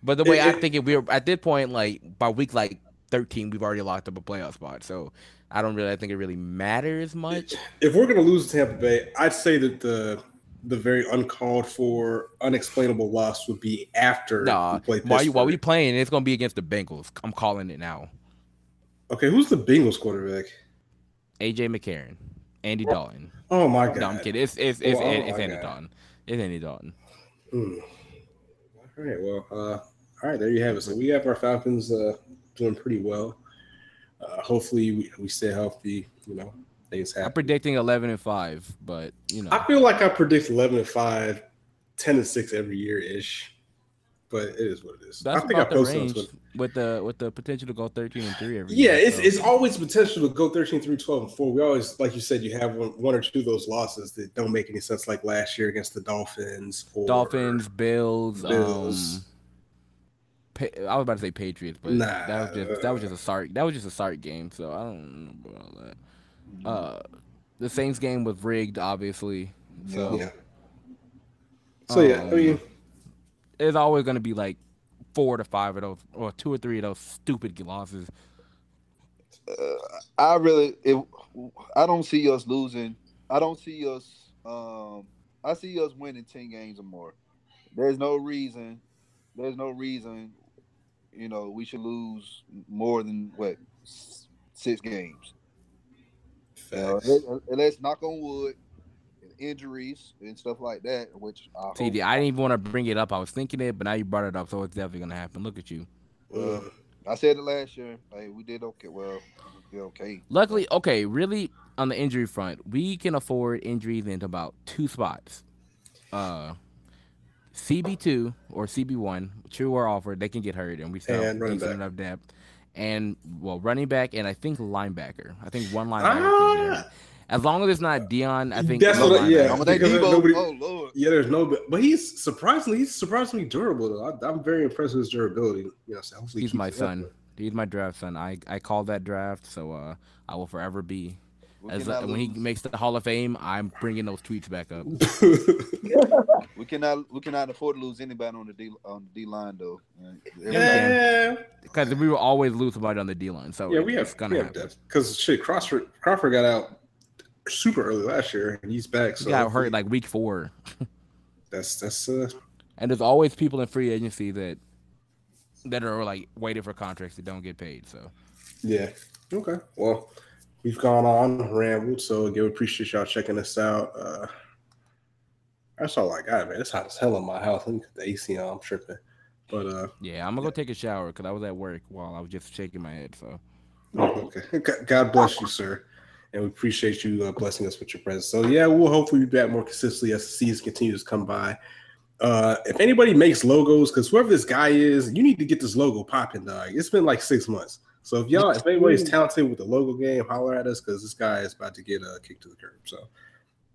but the way It- I it- think it, we're at this point, like by week like 13, we've already locked up a playoff spot. So I don't really I think it really matters much. if we're gonna lose to Tampa Bay, I'd say that the the very uncalled for, unexplainable loss would be after Nah, we while you while we playing, it's gonna be against the Bengals. I'm calling it now. Okay, who's the Bengals quarterback? AJ McCarron, Andy Dalton. Oh my god. No, I'm kidding. It's it's it's, Oh, oh it's Andy God. Dalton. It's Andy Dalton. Hmm. All right. Well, uh, all right. There you have it. So we have our Falcons uh, doing pretty well. Uh, hopefully, we, we stay healthy. You know, things happen. I'm predicting 11 and five, but you know. I feel like I predict 11 and 5, 10 and 6 every year ish, but it is what it is. That's I think I posted on Twitter. With the with the potential to go 13 and three every Yeah, year. it's, so- it's always potential to go 13 3 12 and 4. We always, like you said, you have one, one or two of those losses that don't make any sense, like last year against the Dolphins. Or, Dolphins, Bills, Bills. um Pa- I was about to say Patriots, but Nah. that was just that was just a start. That was just a start game, so I don't know about all that. Uh, the Saints game was rigged, obviously. So Yeah. So, yeah, I Um, mean, it's always going to be like four to five of those, or two or three of those stupid losses. Uh, I really, if I don't see us losing, I don't see us. Um, I see us winning ten games or more. There's no reason. There's no reason. You know, we should lose more than what six games. Uh, let- let's knock on wood. Injuries and stuff like that, which I hope, TD, I didn't even want to bring it up. I was thinking it, but now you brought it up, so it's definitely going to happen. Look at you. Uh, I said it last year. Like we did okay. Well, we did okay. Luckily, okay, really on the injury front, we can afford injuries into about two spots. Uh CB two or CB one, true or offered, they can get hurt and we still have And running decent back. enough depth. And well, running back and I think linebacker. I think one linebacker can. Ah! As long as it's not Deion, I think That's what I- yeah. I'm with that because Debo. nobody- oh Lord. Yeah, there's no, but he's surprisingly, he's surprisingly durable though. I, I'm very impressed with his durability. You know, so hopefully He's keeps my it up. son. He's my draft son. I I called that draft, so uh, I will forever be. As cannot, when he makes the Hall of Fame, I'm bringing those tweets back up. we cannot we cannot afford to lose anybody on the D on the D line though. Uh, yeah, Because we will always lose somebody on the D line. So yeah, we have gonna we have depth because shit. Crawford Crawford got out super early last year, and he's back. He So got hurt like week four, that's that's uh and there's always people in free agency that that are like waiting for contracts that don't get paid. So Yeah. Okay. Well, we've gone on rambled, so again, we appreciate y'all checking us out. Uh that's all I got, man. It's hot as hell in my house. Let me put the AC on. I'm tripping. But uh yeah, I'm gonna go take a shower because I was at work while I was just shaking my head. So okay. God- God bless you, sir. And we appreciate you uh, blessing us with your presence. So yeah, we'll hopefully be back more consistently as the season continues to come by. Uh, if anybody makes logos, because whoever this guy is, you need to get this logo popping, dog. It's been like six months. So if y'all, if anybody's talented with the logo game, holler at us because this guy is about to get uh, kicked to the curb. So,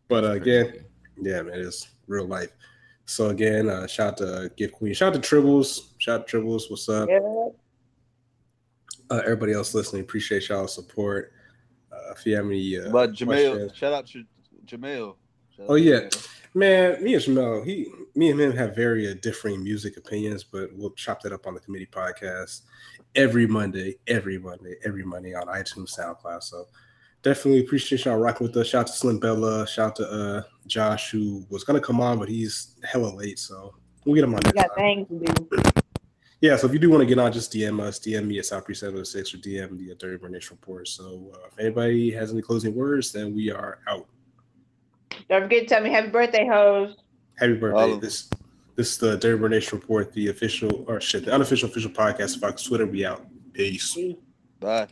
but uh, again, yeah, man, it's real life. So again, uh, shout out to Gift Queen, shout out to Tribbles, shout out to Tribbles. What's up? Yeah. Uh, everybody else listening, appreciate y'all's support. If you have uh, But Jamel, questions- shout out to Jamel. Shout Oh, to yeah. Jamel. Man, me and Jamel, he, me and him have very uh, differing music opinions, but we'll chop that up on the committee podcast every Monday, every Monday, every Monday on iTunes, SoundCloud. So definitely appreciate y'all rocking with us. Shout out to Slim Bella. Shout out to uh, Josh, who was gonna come on, but he's hella late, so we'll get him on Yeah, thanks, got time. things to do. Yeah, so if you do want to get on, just DM us, DM me at Southbreeze706 or DM the Dirty Bird Nation Report. So uh, if anybody has any closing words, then we are out. Don't forget to tell me happy birthday, hoes. Happy All birthday. of This this is the Dirty Bird Nation Report, the official or shit, the unofficial official podcast of Fox Twitter. We out. Peace. Bye.